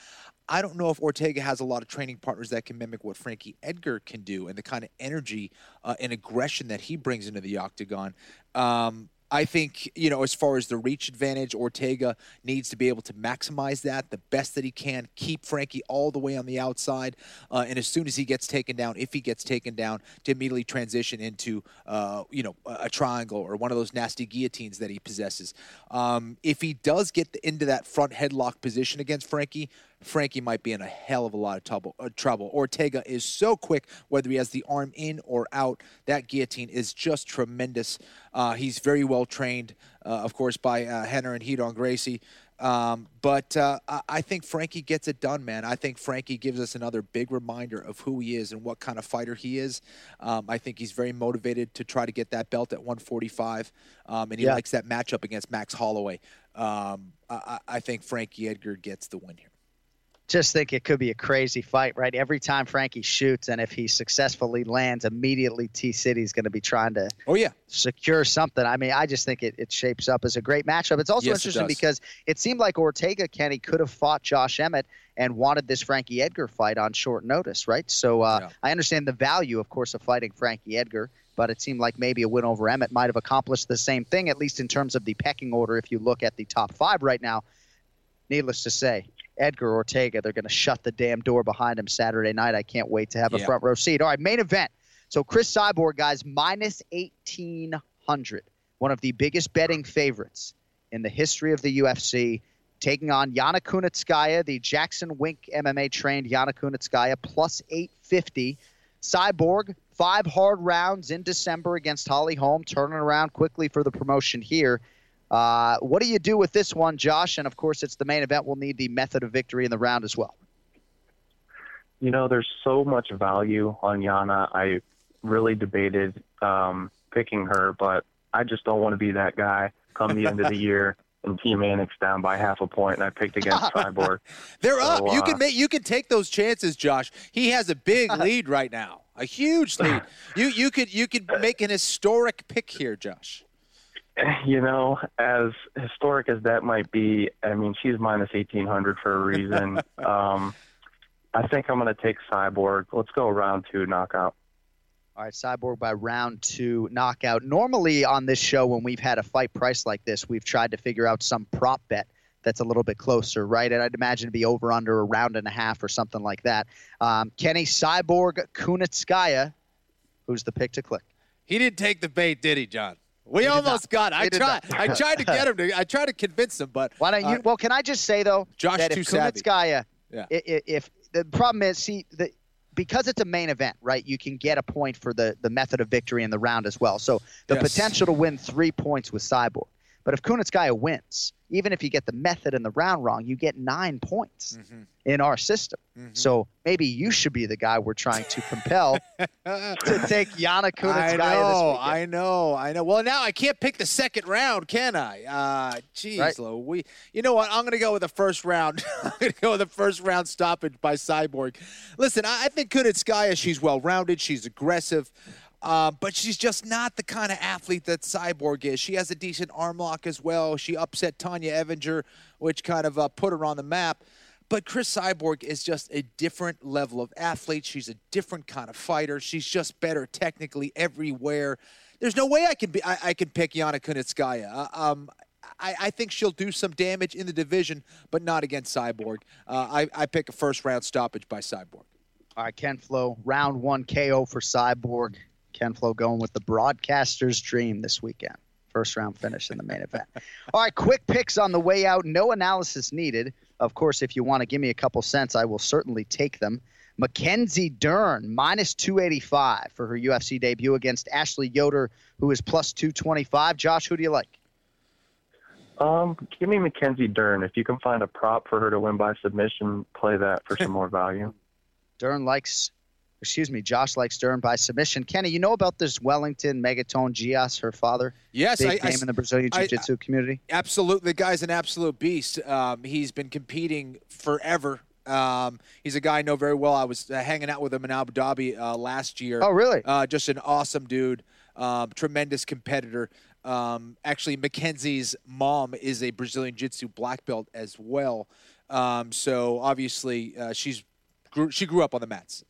I don't know if Ortega has a lot of training partners that can mimic what Frankie Edgar can do and the kind of energy uh, and aggression that he brings into the octagon. Um, I think, you know, as far as the reach advantage, Ortega needs to be able to maximize that the best that he can, keep Frankie all the way on the outside. Uh, and as soon as he gets taken down, if he gets taken down, to immediately transition into, uh, you know, a, triangle or one of those nasty guillotines that he possesses. Um, if he does get into that front headlock position against Frankie, Frankie might be in a hell of a lot of trouble. Uh, trouble. Ortega is so quick, whether he has the arm in or out. That guillotine is just tremendous. Uh, he's very well trained, uh, of course, by uh, Rener and Ryron Gracie. Um, but uh, I think Frankie gets it done, man. I think Frankie gives us another big reminder of who he is and what kind of fighter he is. Um, I think he's very motivated to try to get that belt at 145, um, and he yeah. likes that matchup against Max Holloway. Um, I, I think Frankie Edgar gets the win here just think it could be a crazy fight, right? Every time Frankie shoots, and if he successfully lands, immediately T City's going to be trying to oh yeah secure something. I mean, I just think it, it shapes up as a great matchup. It's also yes, interesting it because it seemed like Ortega Kenny could have fought Josh Emmett and wanted this Frankie Edgar fight on short notice, right? So uh, yeah. I understand the value, of course, of fighting Frankie Edgar. But it seemed like maybe a win over Emmett might have accomplished the same thing, at least in terms of the pecking order. If you look at the top five right now, needless to say, Edgar Ortega. They're going to shut the damn door behind him Saturday night. I can't wait to have yeah. a front row seat. All right, main event. So Cris Cyborg, guys, minus 1,800. One of the biggest betting favorites in the history of the UFC, taking on Yana Kunitskaya, the Jackson Wink MMA trained Yana Kunitskaya, plus 850. Cyborg, five hard rounds in December against Holly Holm, turning around quickly for the promotion here. Uh, what do you do with this one, Josh? And of course, it's the main event. We'll need the method of victory in the round as well. You know, there's so much value on Yana. I really debated um, picking her, but I just don't want to be that guy come the end of the (laughs) year and Team Anik down by half a point, and I picked against (laughs) Cyborg. They're so, up. You uh, can make. You can take those chances, Josh. He has a big (laughs) lead right now, a huge lead. You you could you could make an historic pick here, Josh. (laughs) you know, as historic as that might be, I mean, she's minus 1800 for a reason. (laughs) um, I think I'm going to take Cyborg. Let's go round two knockout. All right, Cyborg by round two knockout. Normally on this show, when we've had a fight price like this, we've tried to figure out some prop bet that's a little bit closer, right? And I'd imagine to be over under a round and a half or something like that. Um, Kenny Cyborg Kunitskaya, who's the pick to click? He didn't take the bait, did he, John? We almost got. It. I tried. I tried to get (laughs) him to. I tried to convince him, but why don't you? Uh, well, can I just say though, Josh that too if Kunitskaya, yeah. if, if the problem is, see, the, because it's a main event, right? You can get a point for the the method of victory in the round as well. So the yes. potential to win three points with Cyborg. But if Kunitskaya wins, even if you get the method and the round wrong, you get nine points Mm-hmm. in our system. So maybe you should be the guy we're trying to compel to (laughs) take Yana Kunitskaya I know. I know, I know. Well, now I can't pick the second round, can I? Uh, jeez, Right. Louis. You know what? I'm going to go with the first round. (laughs) I'm going to go with the first round stoppage by Cyborg. Listen, I, I think Kunitskaya, she's well-rounded. She's aggressive. Uh, but she's just not the kind of athlete that Cyborg is. She has a decent arm lock as well. She upset Tonya Evinger, which kind of uh, put her on the map. But Cris Cyborg is just a different level of athlete. She's a different kind of fighter. She's just better technically everywhere. There's no way I can be. I, I can pick Yana Kunitskaya. Uh, um, I, I think she'll do some damage in the division, but not against Cyborg. Uh, I, I pick a first round stoppage by Cyborg. All right, Ken Flo, round one KO for Cyborg. Ken Flo going with the broadcaster's dream this weekend. First round finish in the main event. All right, quick picks on the way out. No analysis needed. Of course, if you want to give me a couple cents, I will certainly take them. Mackenzie Dern, minus 285 for her UFC debut against Ashley Yoder, who is plus 225. Josh, who do you like? Um, give me Mackenzie Dern. If you can find a prop for her to win by submission, play that for some (laughs) more value. Dern likes, excuse me, Josh likes Dern by submission. Kenny, you know about this Wellington Megaton Dias, her father? Yes, Big I- I name s- in the Brazilian Jiu Jitsu community. Absolutely, the guy's an absolute beast. Um, he's been competing forever. Um, he's a guy I know very well. I was uh, hanging out with him in Abu Dhabi uh, last year. Oh, really? Uh, just an awesome dude. Um, tremendous competitor. Um, actually, Mackenzie's mom is a Brazilian Jiu-Jitsu black belt as well. Um, so obviously, uh, she's grew, she grew up on the mats.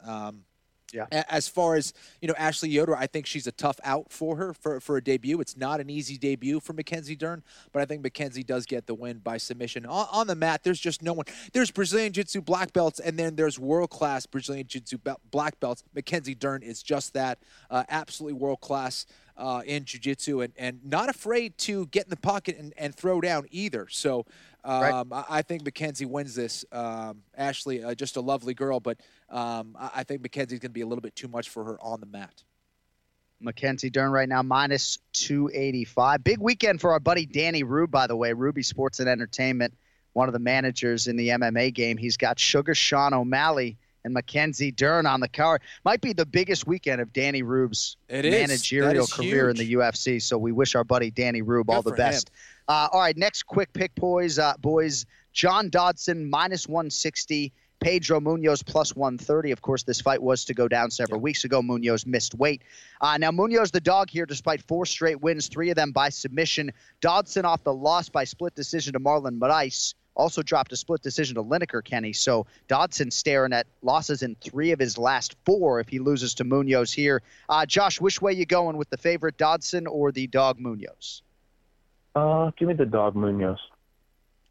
Yeah. As far as you know, Ashley Yoder, I think she's a tough out for her for, for a debut. It's not an easy debut for Mackenzie Dern, but I think Mackenzie does get the win by submission. On, on the mat, there's just no one. There's Brazilian Jiu-Jitsu black belts, and then there's world-class Brazilian Jiu-Jitsu black belts. Mackenzie Dern is just that, uh, absolutely world-class uh, in Jiu-Jitsu, and, and not afraid to get in the pocket and, and throw down either. So um, I, I think Mackenzie wins this. Um, Ashley, uh, just a lovely girl, but um, I, I think Mackenzie's going to be a little bit too much for her on the mat. Mackenzie Dern right now minus 285. Big weekend for our buddy Danny Rube, by the way. Ruby Sports and Entertainment, one of the managers in the MMA game. He's got Sugar Sean O'Malley and Mackenzie Dern on the card. Might be the biggest weekend of Danny Rube's. Managerial career in the UFC. So we wish our buddy Danny Rube all the best. Uh, all right, next quick pick, boys. Uh, boys, John Dodson minus 160. Pedro Munhoz plus 130. Of course, this fight was to go down several weeks ago. Munhoz missed weight. Uh, now, Munhoz, the dog here, despite four straight wins, three of them by submission. Dodson off the loss by split decision to Marlon Moraes. Also dropped a split decision to Lineker, Kenny. So Dodson staring at losses in three of his last four if he loses to Munhoz here. Uh, Josh, which way you going with the favorite Dodson or the dog Munhoz? Uh, give me the dog Munhoz.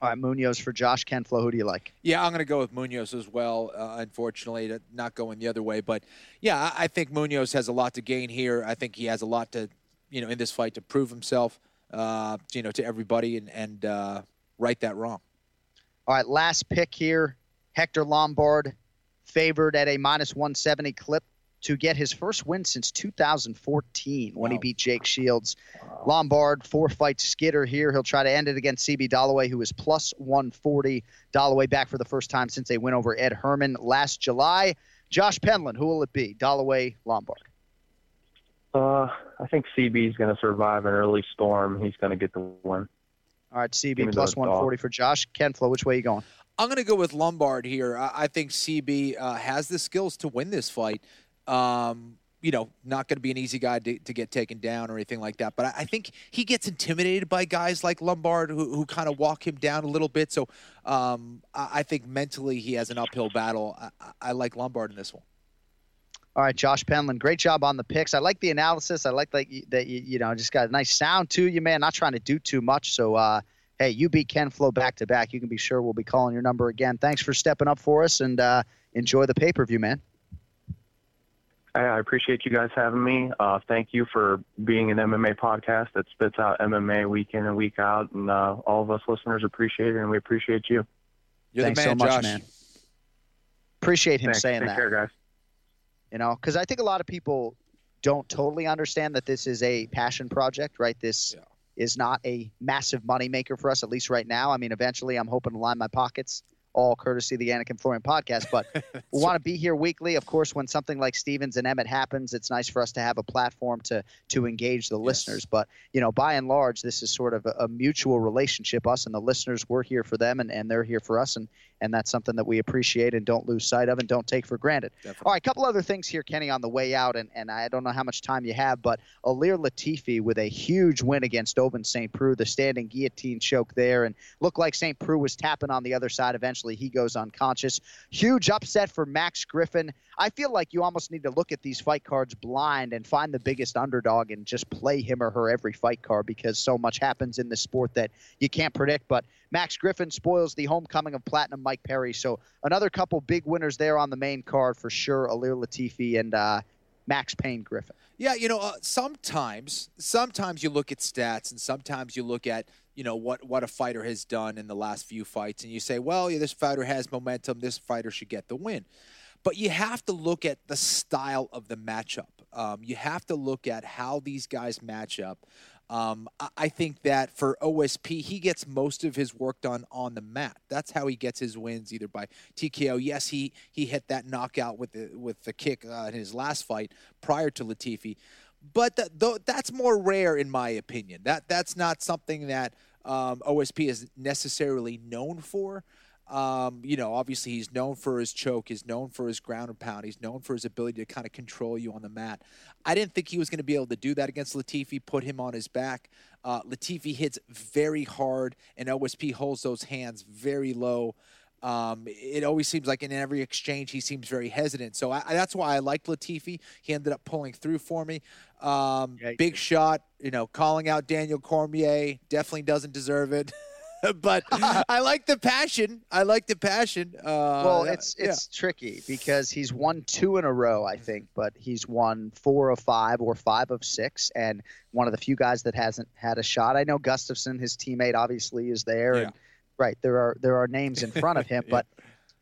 All right, Munhoz for Josh Kenflo. Who do you like? Yeah, I'm going to go with Munhoz as well. Uh, unfortunately, not going the other way, but yeah, I, I think Munhoz has a lot to gain here. I think he has a lot to, you know, in this fight to prove himself, uh, you know, to everybody and and uh, right that wrong. All right, last pick here. Hector Lombard favored at a minus 170 clip to get his first win since 2014 when he beat Jake Shields. Lombard, four fight skidder here. He'll try to end it against CB Dollaway, who is plus 140. Dollaway back for the first time since they went over Ed Herman last July. Josh Penland, who will it be? Dollaway, Lombard. Uh, I think CB is going to survive an early storm. He's going to get the win. All right, CB me plus the dog. 140 for Josh. Kenflo, which way are you going? I'm going to go with Lombard here. I, I think CB uh, has the skills to win this fight. Um, you know, not going to be an easy guy to, to get taken down or anything like that. But I, I think he gets intimidated by guys like Lombard who, who kind of walk him down a little bit. So um, I, I think mentally he has an uphill battle. I, I- like Lombard in this one. All right, Josh Penland, great job on the picks. I like the analysis. I like that you, that you, you know just got a nice sound to you, man. Not trying to do too much. So, uh, hey, you beat Ken Flo back to back. You can be sure we'll be calling your number again. Thanks for stepping up for us and uh, enjoy the pay per view, man. I, I appreciate you guys having me. Uh, thank you for being an MMA podcast that spits out MMA week in and week out, and uh, all of us listeners appreciate it, and we appreciate you. You're Thanks the man, so much, Josh. man. Appreciate him Thanks. saying Take that. care, guys. You know, because I think a lot of people don't totally understand that this is a passion project, right? This is not a massive moneymaker for us, at least right now. I mean, eventually I'm hoping to line my pockets all courtesy of the Anik and Florian podcast. But (laughs) we want to be here weekly. Of course, when something like Stephens and Emmett happens, it's nice for us to have a platform to to engage the yes. listeners. But you know, by and large, this is sort of a, a, mutual relationship. Us and the listeners, we're here for them, and, and they're here for us, and and that's something that we appreciate and don't lose sight of and don't take for granted. Definitely. All right, a couple other things here, Kenny, on the way out, and, and I don't know how much time you have, but Ilir Latifi with a huge win against Ovince St. Preux, the standing guillotine choke there, and looked like St. Preux was tapping on the other side. Eventually, he goes unconscious. Huge upset for Max Griffin. I feel like you almost need to look at these fight cards blind and find the biggest underdog and just play him or her every fight card because so much happens in the sport that you can't predict. But Max Griffin spoils the homecoming of Platinum Mike Perry. So another couple big winners there on the main card for sure. Ilir Latifi and uh, Max Payne Griffin. Yeah, you know, uh, sometimes, sometimes you look at stats, and sometimes you look at you know what what a fighter has done in the last few fights, and you say, well, yeah, this fighter has momentum. This fighter should get the win. But you have to look at the style of the matchup. Um, you have to look at how these guys match up. Um, I think that for OSP, he gets most of his work done on the mat. That's how he gets his wins, either by TKO. Yes, he he hit that knockout with the with the kick uh, in his last fight prior to Latifi, but that's more rare in my opinion. That that's not something that um, OSP is necessarily known for. Um, you know, obviously he's known for his choke, he's known for his ground and pound, he's known for his ability to kind of control you on the mat. I didn't think he was going to be able to do that against Latifi, put him on his back. Uh, Latifi hits very hard, and OSP holds those hands very low. Um, it always seems like in every exchange he seems very hesitant. So I, that's why I like Latifi. He ended up pulling through for me. Um, big shot, you know, calling out Daniel Cormier. Definitely doesn't deserve it. (laughs) but (laughs) I like the passion. I like the passion. Uh, well, it's it's yeah. tricky because he's won two in a row, I think, but he's won four of five or five of six, and one of the few guys that hasn't had a shot. I know Gustafsson, his teammate, obviously is there, yeah. and right there are there are names in front of him, (laughs) yeah. but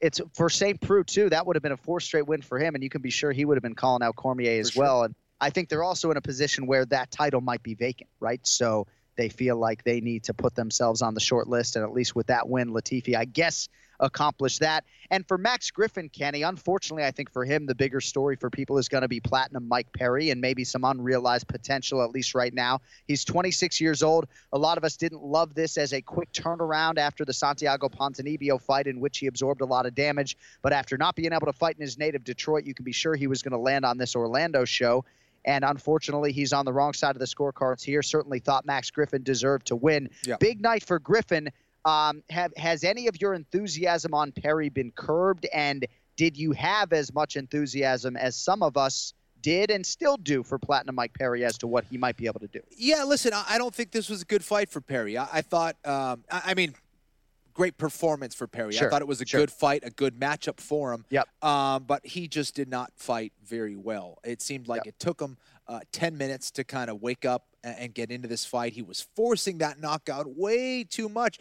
it's for St. Preux too. That would have been a four straight win for him, and you can be sure he would have been calling out Cormier as sure. well. And I think they're also in a position where that title might be vacant, right? So they feel like they need to put themselves on the short list. And at least with that win, Latifi, I guess, accomplished that. And for Max Griffin, Kenny, unfortunately, I think for him, the bigger story for people is going to be Platinum Mike Perry and maybe some unrealized potential, at least right now. He's 26 years old. A lot of us didn't love this as a quick turnaround after the Santiago Ponzinibbio fight, in which he absorbed a lot of damage. But after not being able to fight in his native Detroit, you can be sure he was going to land on this Orlando show. And unfortunately, he's on the wrong side of the scorecards here. Certainly thought Max Griffin deserved to win. Yeah. Big night for Griffin. Um, have has any of your enthusiasm on Perry been curbed? And did you have as much enthusiasm as some of us did and still do for Platinum Mike Perry as to what he might be able to do? Yeah, listen, I don't think this was a good fight for Perry. I, I thought, um, I, I, mean, great performance for Perry. Sure. I thought it was a sure. good fight, a good matchup for him. Yep. Um, but he just did not fight very well. It seemed like yep. it took him uh, 10 minutes to kind of wake up and get into this fight. He was forcing that knockout way too much.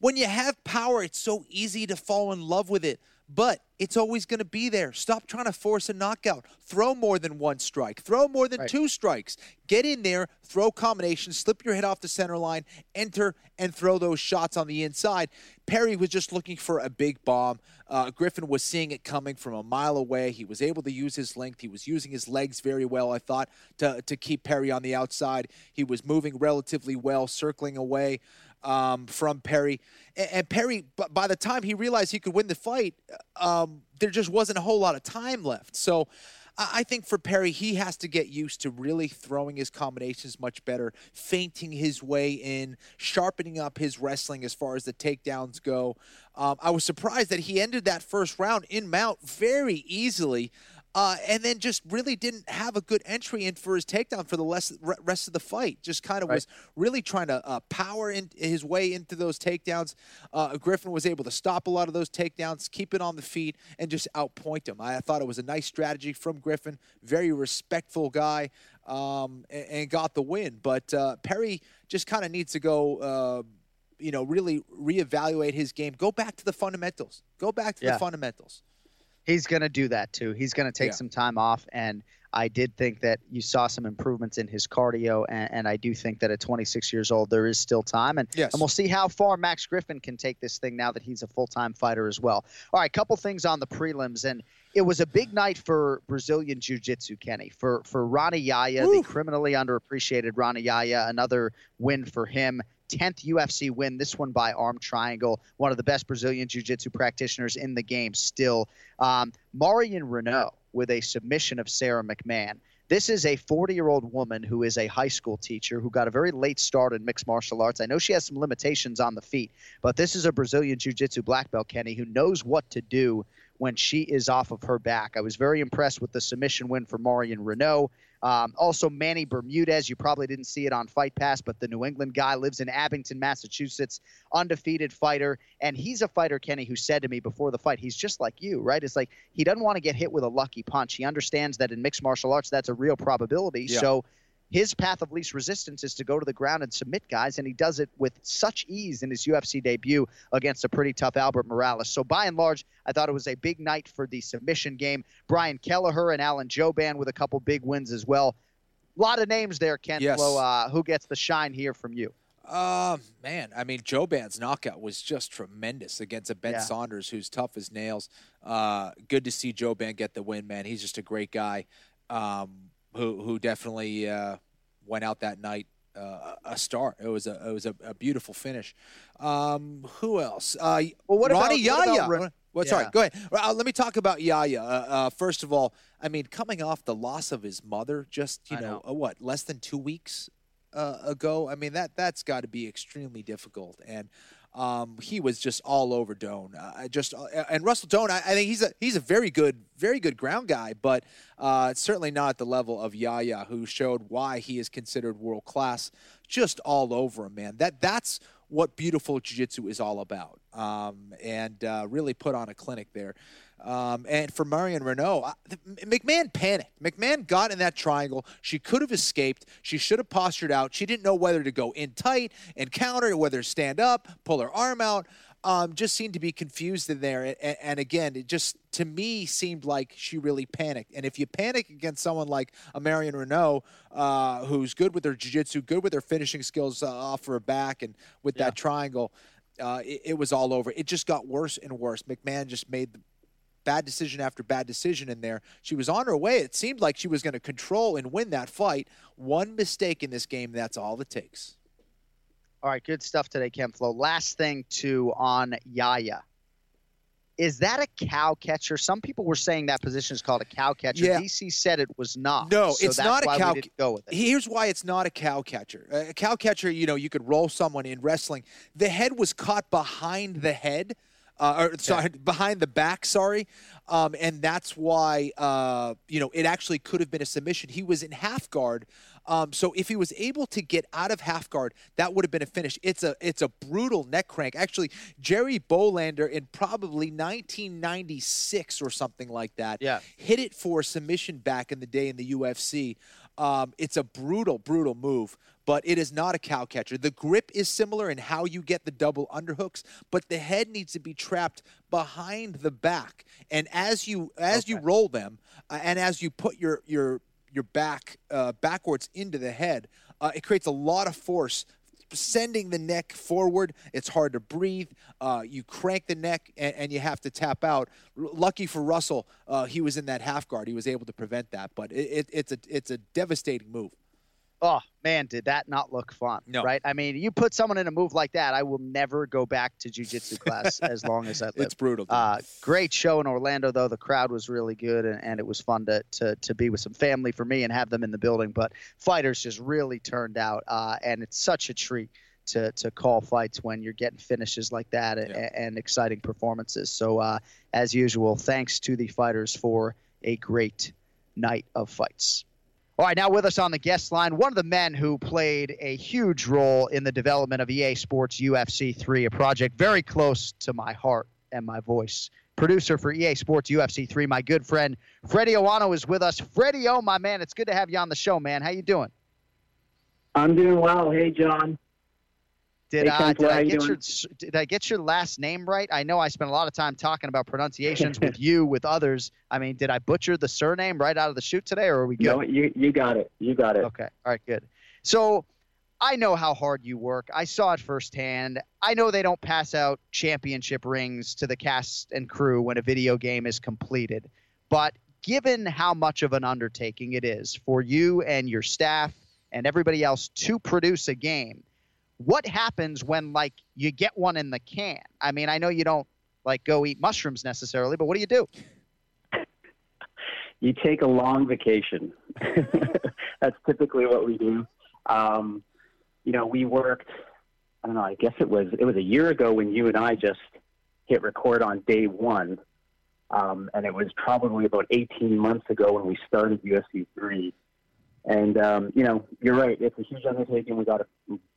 When you have power, it's so easy to fall in love with it but it's always going to be there. Stop trying to force a knockout. Throw more than one strike. Throw more than right. two strikes. Get in there, throw combinations, slip your head off the center line, enter, and throw those shots on the inside. Perry was just looking for a big bomb. Uh, Griffin was seeing it coming from a mile away. He was able to use his length. He was using his legs very well, I thought, to, to keep Perry on the outside. He was moving relatively well, circling away um, from Perry. And, and, Perry, by the time he realized he could win the fight, um, there just wasn't a whole lot of time left. So I think for Perry, he has to get used to really throwing his combinations much better, feinting his way in, sharpening up his wrestling as far as the takedowns go. Um, I was surprised that he ended that first round in mount very easily uh, and then just really didn't have a good entry in for his takedown for the rest of the fight. Just kind of right. was really trying to uh, power in his way into those takedowns. Uh, Griffin was able to stop a lot of those takedowns, keep it on the feet, and just outpoint him. I thought it was a nice strategy from Griffin. Very respectful guy. Um, and, and, got the win. But uh, Perry just kind of needs to go uh, you know, really reevaluate his game. Go back to the fundamentals. Go back to yeah. the fundamentals he's going to do that too. He's going to take yeah. some time off. And I did think that you saw some improvements in his cardio, and, and I do think that at 26 years old, there is still time. And, Yes. and we'll see how far Max Griffin can take this thing now that he's a full time fighter as well. All right, couple things on the prelims. And it was a big night for Brazilian Jiu Jitsu, Kenny. For, for Rani Yahya, the criminally underappreciated Rani Yahya, another win for him. 10th UFC win, this one by arm triangle. One of the best Brazilian Jiu Jitsu practitioners in the game still. Um, Marion Renault with a submission of Sara McMann. This is a 40 year old woman who is a high school teacher who got a very late start in mixed martial arts. I know she has some limitations on the feet, but this is a Brazilian Jiu Jitsu black belt, Kenny, who knows what to do when she is off of her back. I was very impressed with the submission win for Marion Renault. Um, also, Manny Bermudez. You probably didn't see it on Fight Pass, but the New England guy lives in Abington, Massachusetts, undefeated fighter. And he's a fighter, Kenny, who said to me before the fight, he's just like you, right? It's like he doesn't want to get hit with a lucky punch. He understands that in mixed martial arts, that's a real probability. Yeah. So his path of least resistance is to go to the ground and submit guys, and he does it with such ease in his UFC debut against a pretty tough Albert Morales. So by and large, I thought it was a big night for the submission game. Brian Kelleher and Alan Jouban with a couple big wins as well. A lot of names there, Ken Yes. Flo. Uh, who gets the shine here from you? Uh, man, I mean, Jouban's knockout was just tremendous against a Ben Yeah. Saunders who's tough as nails. Uh, good to see Jouban get the win, man. He's just a great guy um, who who definitely uh, went out that night uh, a star. It was a it was a, a beautiful finish. Um, who else? Uh, Well, what about- Rani what about Yahya? Ren- Well, Yeah. sorry, go ahead. Uh, let me talk about Yahya. Uh, uh, first of all, I mean, coming off the loss of his mother, just you know, know. uh, what less than two weeks uh, ago. I mean, that that's got to be extremely difficult. And um, he was just all over Doane. Uh, just uh, and Russell Doane. I, I think he's a he's a very good very good ground guy, but uh, certainly not at the level of Yahya, who showed why he is considered world class. Just all over him, man. That that's what beautiful jiu-jitsu is all about um, and uh, really put on a clinic there um, and for Marion Renault, I- McMann panicked. McMann got in that triangle. She could have escaped. She should have postured out. She didn't know whether to go in tight and counter, whether to stand up, pull her arm out. Um, just seemed to be confused in there. And, and again, it just to me seemed like she really panicked. And if you panic against someone like a Marion Renault, uh, who's good with her jiu-jitsu, good with her finishing skills uh, off her back and with that triangle, uh, it, it was all over. It just got worse and worse. McMann just made the bad decision after bad decision in there. She was on her way. It seemed like she was going to control and win that fight. One mistake in this game, that's all it takes. All right, good stuff today, Ken Flo. Last thing too on Yahya. Is that a cow catcher? Some people were saying that position is called a cow catcher. Yeah. DC said it was not. No, so it's that's not a cow. Go with it. Here's why it's not a cow catcher. A cow catcher, you know, you could roll someone in wrestling. The head was caught behind the head, uh, or sorry, (laughs) behind the back. Sorry, um, and that's why uh, you know it actually could have been a submission. He was in half guard. Um, so if he was able to get out of half guard, that would have been a finish. It's a it's a brutal neck crank. Actually, Jerry Bohlander in probably 1996 or something like that, Yeah. hit it for a submission back in the day in the UFC. Um, it's a brutal, brutal move, but it is not a cow catcher. The grip is similar in how you get the double underhooks, but the head needs to be trapped behind the back. And as you as you roll them, uh, and as you put your your your back uh, backwards into the head, uh, it creates a lot of force sending the neck forward. It's hard to breathe. Uh, you crank the neck and, and you have to tap out. R- Lucky for Russell, uh, he was in that half guard. He was able to prevent that. But it, it, it's a it's a devastating move. Oh man, did that not look fun? No. Right? I mean, you put someone in a move like that, I will never go back to jujitsu class as long as I (laughs) live. It's brutal. Uh, great show in Orlando, though. The crowd was really good, and, and it was fun to, to to be with some family for me and have them in the building. But fighters just really turned out, uh, and it's such a treat to to call fights when you're getting finishes like that and, and exciting performances. So, uh, as usual, thanks to the fighters for a great night of fights. All right, now with us on the guest line, one of the men who played a huge role in the development of EA Sports UFC 3, a project very close to my heart and my voice. Producer for EA Sports UFC 3, my good friend Freddie Owano is with us. Freddie O, my man, it's good to have you on the show, man. How you doing? I'm doing well. Hey, Jon. Did, Hey, uh, did I get your did I get your last name right? I know I spent a lot of time talking about pronunciations with (laughs) you, with others. I mean, did I butcher the surname right out of the chute today, or are we good? No, you you got it. You got it. Okay. All right, good. So I know how hard you work. I saw it firsthand. I know they don't pass out championship rings to the cast and crew when a video game is completed. But given how much of an undertaking it is for you and your staff and everybody else to produce a game, what happens when like you get one in the can? I mean, I know you don't like go eat mushrooms necessarily, but what do you do? (laughs) you take a long vacation. (laughs) That's typically what we do. Um, you know, we worked. I don't know. I guess it was it was a year ago when you and I just hit record on day one, um, and it was probably about 18 months ago when we started UFC three. And um, you know, you're right. It's a huge undertaking. We got a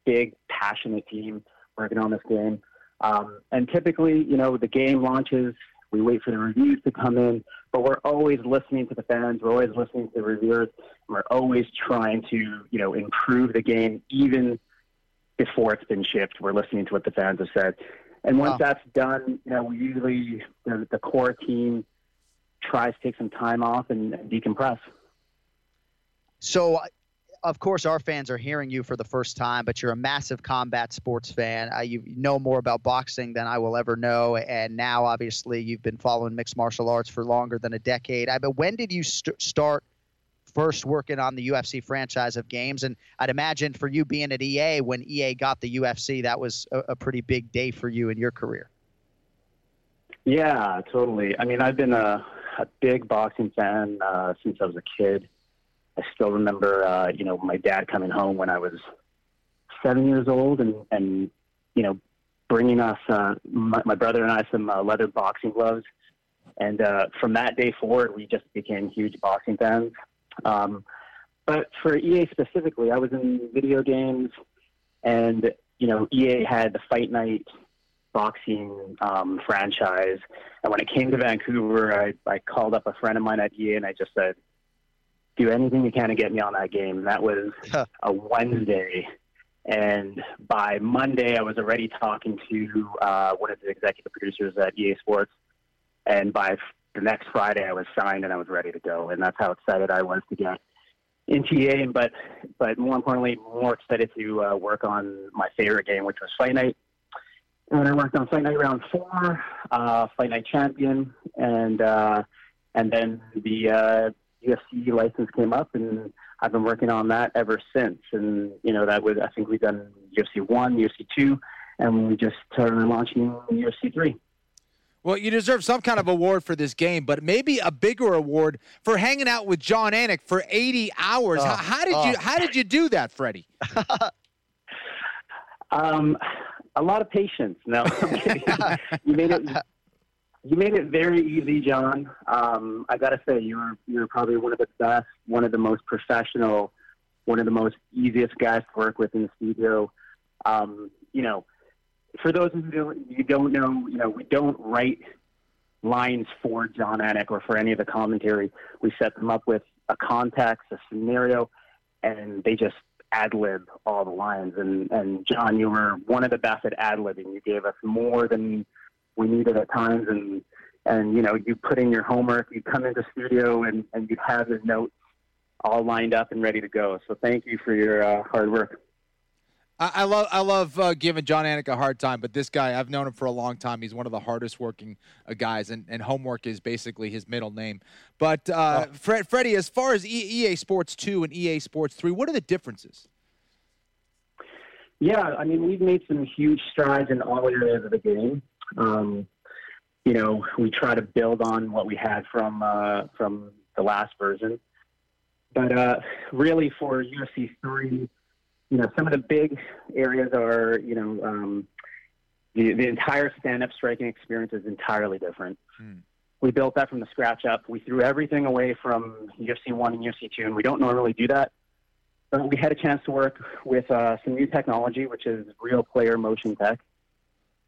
big, passionate team working on this game. Um, and typically, you know, the game launches. We wait for the reviews to come in, but we're always listening to the fans. We're always listening to the reviewers. We're always trying to, you know, improve the game even before it's been shipped. We're listening to what the fans have said. And once Wow. that's done, you know, we usually the, the core team tries to take some time off and, and decompress. So, of course, our fans are hearing you for the first time, but you're a massive combat sports fan. Uh, you know more about boxing than I will ever know, and now obviously you've been following mixed martial arts for longer than a decade. I, but when did you st- start first working on the UFC franchise of games? And I'd imagine for you being at EA when EA got the UFC, that was a, a pretty big day for you in your career. Yeah, totally. I mean, I've been a, a big boxing fan uh, since I was a kid. I still remember, uh, you know, my dad coming home when I was seven years old, and and you know, bringing us, uh, my, my brother and I, some uh, leather boxing gloves. And uh, from that day forward, we just became huge boxing fans. Um, but for EA specifically, I was in video games, and you know, EA had the Fight Night boxing um, franchise. And when it came to Vancouver, I, I called up a friend of mine at EA and I just said, do anything you can to get me on that game. And that was a Wednesday. And by Monday, I was already talking to uh, one of the executive producers at EA Sports. And by the next Friday, I was signed and I was ready to go. And that's how excited I was to get into EA. And but but more importantly, more excited to uh, work on my favorite game, which was Fight Night. And I worked on Fight Night Round Four, uh, Fight Night Champion, and uh, and then the uh, UFC license came up, and I've been working on that ever since. And you know that was I think we've done UFC One, UFC Two, and we just are launching UFC Three. Well, you deserve some kind of award for this game, but maybe a bigger award for hanging out with Jon Anik for 80 hours. how, Oh, how did oh. you How did you do that, Freddie? (laughs) Um, a lot of patience. No, (laughs) you made it. You made it very easy, Jon. Um, I got to say, you're you're probably one of the best, one of the most professional, one of the most easiest guys to work with in the studio. Um, you know, for those of you you don't know, you know, we don't write lines for Jon Anik or for any of the commentary. We set them up with a context, a scenario, and they just ad lib all the lines. And and Jon, you were one of the best at ad libbing. You gave us more than we needed at times, and and you know you put in your homework. You come into studio and and you have your notes all lined up and ready to go. So thank you for your uh, hard work. I, I love I love uh, giving Jon Anik a hard time, but this guy I've known him for a long time. He's one of the hardest working uh, guys, and, and homework is basically his middle name. But uh, Fred, Freddie, as far as EA Sports Two and EA Sports Three, what are the differences? Yeah, I mean, we've made some huge strides in all areas of the game. Um, you know, we try to build on what we had from uh, from the last version, but uh, really for UFC three, you know, some of the big areas are, you know, um, the the entire stand-up striking experience is entirely different. We built that from the scratch up. We threw everything away from UFC one and UFC two, and we don't normally do that. But we had a chance to work with uh, some new technology, which is real player motion tech.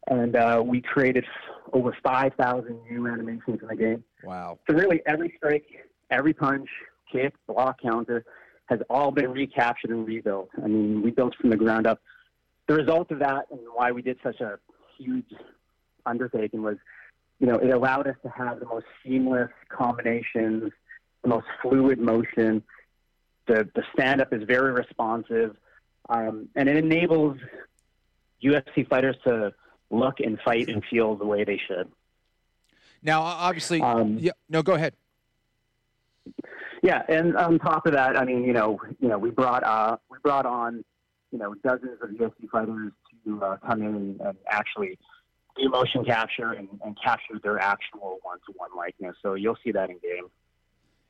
And uh, we created over 5,000 new animations in the game. Wow. So really, every strike, every punch, kick, block, counter has all been recaptured and rebuilt. I mean, we built from the ground up the result of that and why we did such a huge undertaking was, you know, it allowed us to have the most seamless combinations, the most fluid motion. The the stand up is very responsive, um, and it enables UFC fighters to look and fight and feel the way they should. Now, obviously, Um, yeah. No, go ahead. Yeah, and on top of that, I mean, you know, you know, we brought uh, we brought on, you know, dozens of UFC fighters to uh, come in and, and actually do motion capture and, and capture their actual one-to-one likeness. So you'll see that in game.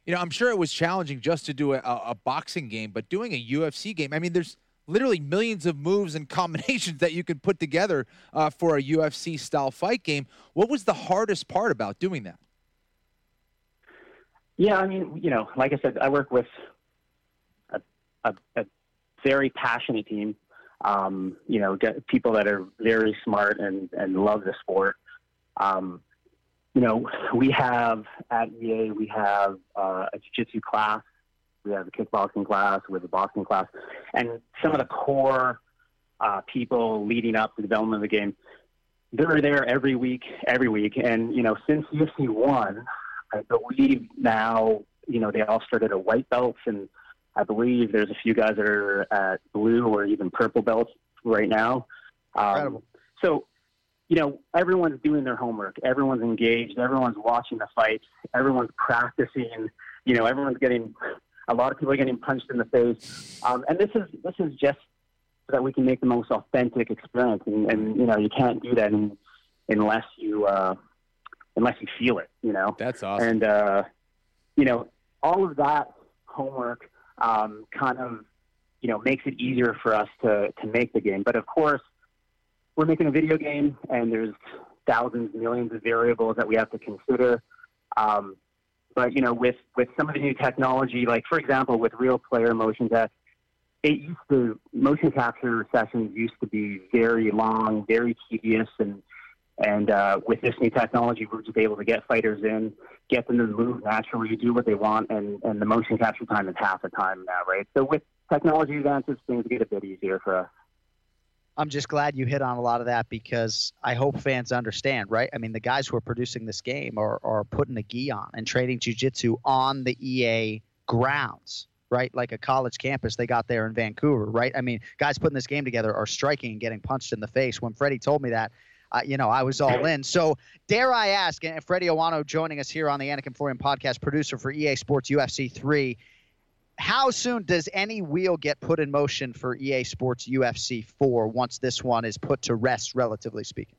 You know, I'm sure it was challenging just to do a, a, a boxing game, but doing a UFC game, I mean, there's literally millions of moves and (laughs) combinations that you can put together uh, for a UFC style fight game. What was the hardest part about doing that? Yeah, I mean, you know, like I said, I work with a, a, a very passionate team. Um, you know, people that are very smart and, and love the sport. Um, you know, we have at EA, we have uh, a jiu-jitsu class, we have a kickboxing class, we have a boxing class, and some of the core uh, people leading up the development of the game, they're there every week, every week. And, you know, since UFC 1, I believe now, you know, they all started at white belts, and I believe there's a few guys that are at blue or even purple belts right now. Um, so, you know, everyone's doing their homework. Everyone's engaged. Everyone's watching the fights. Everyone's practicing. You know, everyone's getting. A lot of people are getting punched in the face, um, and this is this is just so that we can make the most authentic experience. And, and you know, you can't do that in, unless you uh, unless you feel it. You know, that's awesome. And uh, you know, all of that homework um, kind of you know makes it easier for us to to make the game. But of course, we're making a video game, and there's thousands, millions of variables that we have to consider. Um, but you know, with with some of the new technology, like for example, with real player motion tech, it used to motion capture sessions used to be very long, very tedious, and and uh, with this new technology, we're just able to get fighters in, get them to move naturally, do what they want, and and the motion capture time is half the time now, right? So with technology advances, things get a bit easier for us. I'm just glad you hit on a lot of that because I hope fans understand, right? I mean, the guys who are producing this game are, are putting a gi on and training jujitsu on the EA grounds, right? Like a college campus they got there in Vancouver, right? I mean, guys putting this game together are striking and getting punched in the face. When Freddie told me that, uh, you know, I was all in. So, dare I ask, and Freddie Owano joining us here on the Anik and Florian podcast, producer for EA Sports UFC 3, how soon does any wheel get put in motion for EA Sports UFC 4 once this one is put to rest, relatively speaking?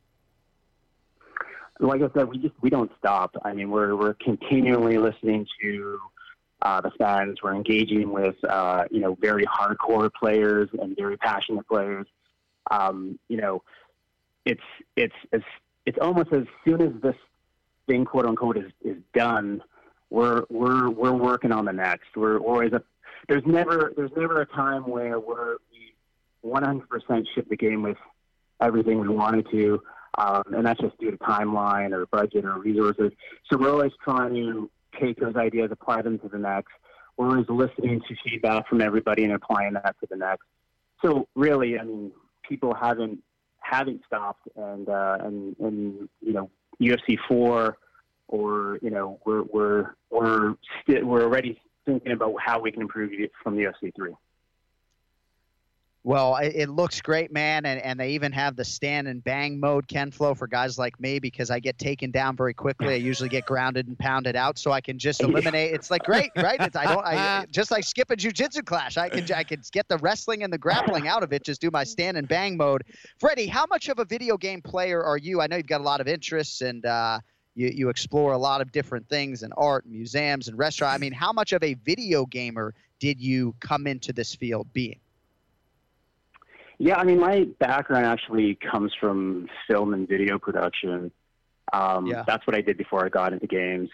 Like I said, we just we don't stop. I mean, we're we're continually listening to uh, the fans. We're engaging with uh, you know very hardcore players and very passionate players. Um, you know, it's it's it's it's almost as soon as this thing quote unquote is, is done, we're we're we're working on the next. We're always a there's never there's never a time where we're we 100% ship the game with everything we wanted to, um, and that's just due to timeline or budget or resources. So we're always trying to take those ideas, apply them to the next. We're always listening to feedback from everybody and applying that to the next. So really, I mean, people haven't haven't stopped, and uh, and and you know, UFC four, or you know, we're we're we're sti- we're already thinking about how we can improve it from the UFC three. Well, it, it looks great, man, and, and they even have the stand and bang mode, Ken Flo, for guys like me because I get taken down very quickly. I usually get grounded and pounded out, so I can just eliminate. It's like great, right? It's, I don't, I (laughs) just like skip a jujitsu class. I can, I can get the wrestling and the grappling out of it. Just do my stand and bang mode. Freddie, how much of a video game player are you? I know you've got a lot of interests and. uh you, you explore a lot of different things in art, museums, and restaurant. I mean, how much of a video gamer did you come into this field being? Yeah, I mean, my background actually comes from film and video production. Um, Yeah. That's what I did before I got into games.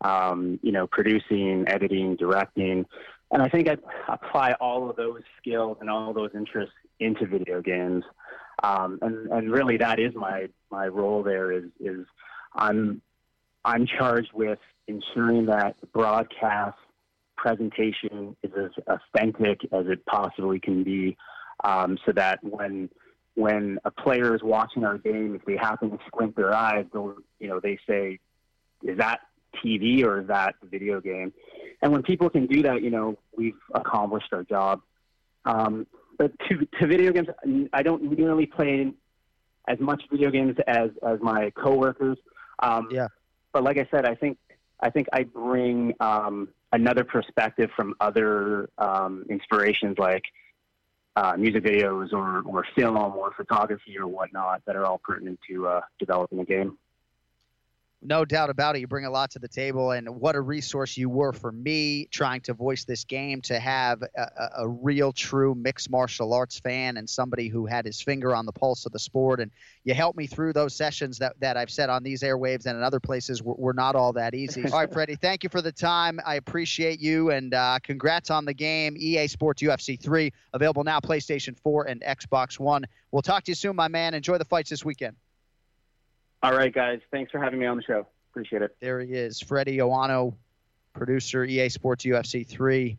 Um, you know, producing, editing, directing, and I think I apply all of those skills and all those interests into video games. Um, and and really, that is my my role there. Is is I'm I'm charged with ensuring that the broadcast presentation is as authentic as it possibly can be, um, so that when when a player is watching our game, if they happen to squint their eyes, they'll, you know, they say, "Is that TV or is that the video game?" And when people can do that, you know, we've accomplished our job. Um, but to to video games, I don't nearly play as much video games as as my coworkers. Um, yeah. But like I said, I think I think I bring um, another perspective from other um, inspirations like uh, music videos or, or film or photography or whatnot that are all pertinent to uh, developing a game. No doubt about it. You bring a lot to the table, and what a resource you were for me trying to voice this game to have a, a, real, true mixed martial arts fan and somebody who had his finger on the pulse of the sport. And you helped me through those sessions that, that I've said on these airwaves and in other places were, were not all that easy. (laughs) all right, Freddie, thank you for the time. I appreciate you, and uh, congrats on the game. EA Sports UFC 3, available now, PlayStation 4 and Xbox One. We'll talk to you soon, my man. Enjoy the fights this weekend. All right, guys. Thanks for having me on the show. Appreciate it. There he is, Freddie Owano, producer, EA Sports UFC 3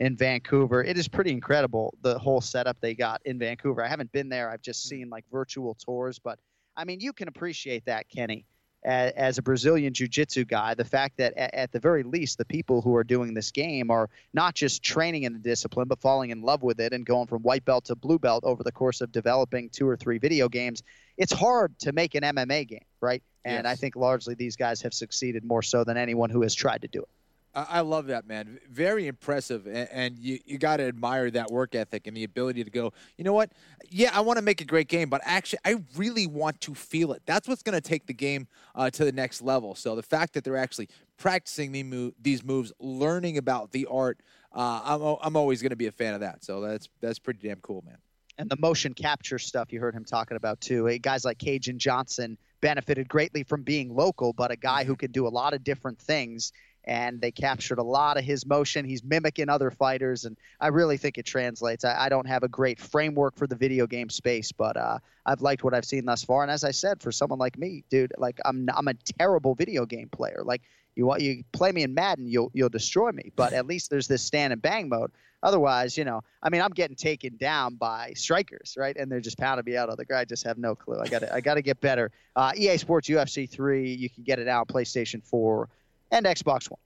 in Vancouver. It is pretty incredible, the whole setup they got in Vancouver. I haven't been there. I've just seen like virtual tours, but I mean, you can appreciate that, Kenny. As, a Brazilian Jiu Jitsu guy, the fact that at the very least, the people who are doing this game are not just training in the discipline, but falling in love with it and going from white belt to blue belt over the course of developing two or three video games it's hard to make an MMA game, right? And yes. I think largely these guys have succeeded more so than anyone who has tried to do it. I love that, man. Very impressive. And you, you got to admire that work ethic and the ability to go, you know what? Yeah, I want to make a great game, but actually, I really want to feel it. That's what's going to take the game uh, to the next level. So the fact that they're actually practicing these moves, learning about the art, uh, I'm, I'm always going to be a fan of that. So that's, that's pretty damn cool, man and the motion capture stuff you heard him talking about too. Guys like Kajan Johnson benefited greatly from being local, but a guy who can do a lot of different things. And they captured a lot of his motion. He's mimicking other fighters, and I really think it translates. I, I don't have a great framework for the video game space, but uh, I've liked what I've seen thus far. And as I said, for someone like me, dude, like I'm I'm a terrible video game player. Like you want you play me in Madden, you'll you'll destroy me. But at least there's this stand and bang mode Otherwise, you know, I mean, I'm getting taken down by strikers, right? And they're just pounding me out on the ground. I just have no clue. I got I got to get better. Uh, EA Sports UFC 3, you can get it out PlayStation 4 and Xbox One.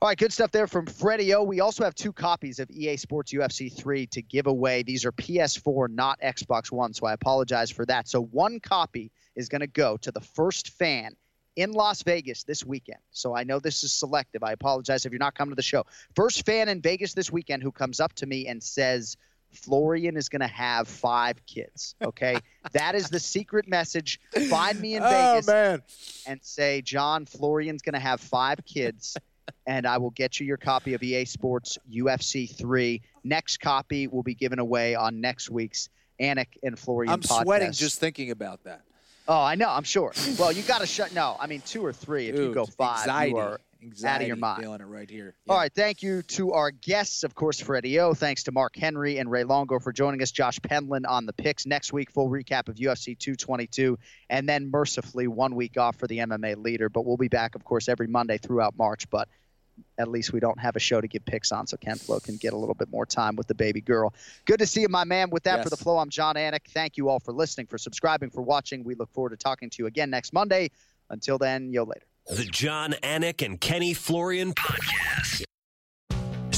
All right, good stuff there from Freddie O. We also have two copies of EA Sports UFC 3 to give away. These are PS4, not Xbox One, so I apologize for that. So one copy is going to go to the first fan in Las Vegas this weekend. So I know this is selective. I apologize if you're not coming to the show. First fan in Vegas this weekend who comes up to me and says, Florian is going to have five kids. Okay. (laughs) that is the secret message. Find me in (laughs) oh, Vegas man. and say, Jon, Florian's going to have five kids. (laughs) and I will get you your copy of EA Sports UFC 3. Next copy will be given away on next week's Anik and Florian I'm podcast. sweating just thinking about that. Oh, I know. I'm sure. Well, you got to shut. No, I mean two or three. If Dude, you go five, anxiety, you are anxiety, out of your mind. Feeling it right here. Yeah. All right. Thank you to our guests, of course, Freddie O. Thanks to Mark Henry and Ray Longo for joining us. Josh Penland on the picks next week. Full recap of UFC 222, and then mercifully one week off for the MMA leader. But we'll be back, of course, every Monday throughout March. But at least we don't have a show to give picks on, so Ken Flo can get a little bit more time with the baby girl. Good to see you, my man. With that, yes. for the flow, I'm Jon Anik. Thank you all for listening, for subscribing, for watching. We look forward to talking to you again next Monday. Until then, yo later. The Jon Anik and Kenny Florian podcast.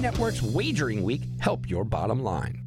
Network's Wagering Week help your bottom line.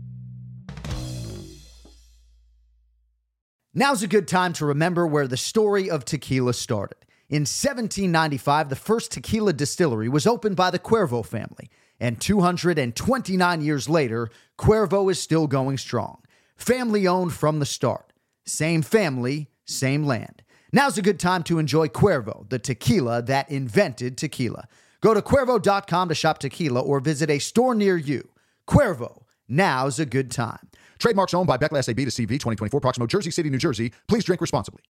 Now's a good time to remember where the story of tequila started. In 1795, the first tequila distillery was opened by the Cuervo family, and 229 years later, Cuervo is still going strong. Family owned from the start. Same family, same land. Now's a good time to enjoy Cuervo, the tequila that invented tequila. Go to Cuervo.com to shop tequila or visit a store near you. Cuervo, Now's a good time. Trademarks owned by Beckless AB to CV 2024, Proximo, Jersey City, New Jersey. Please drink responsibly.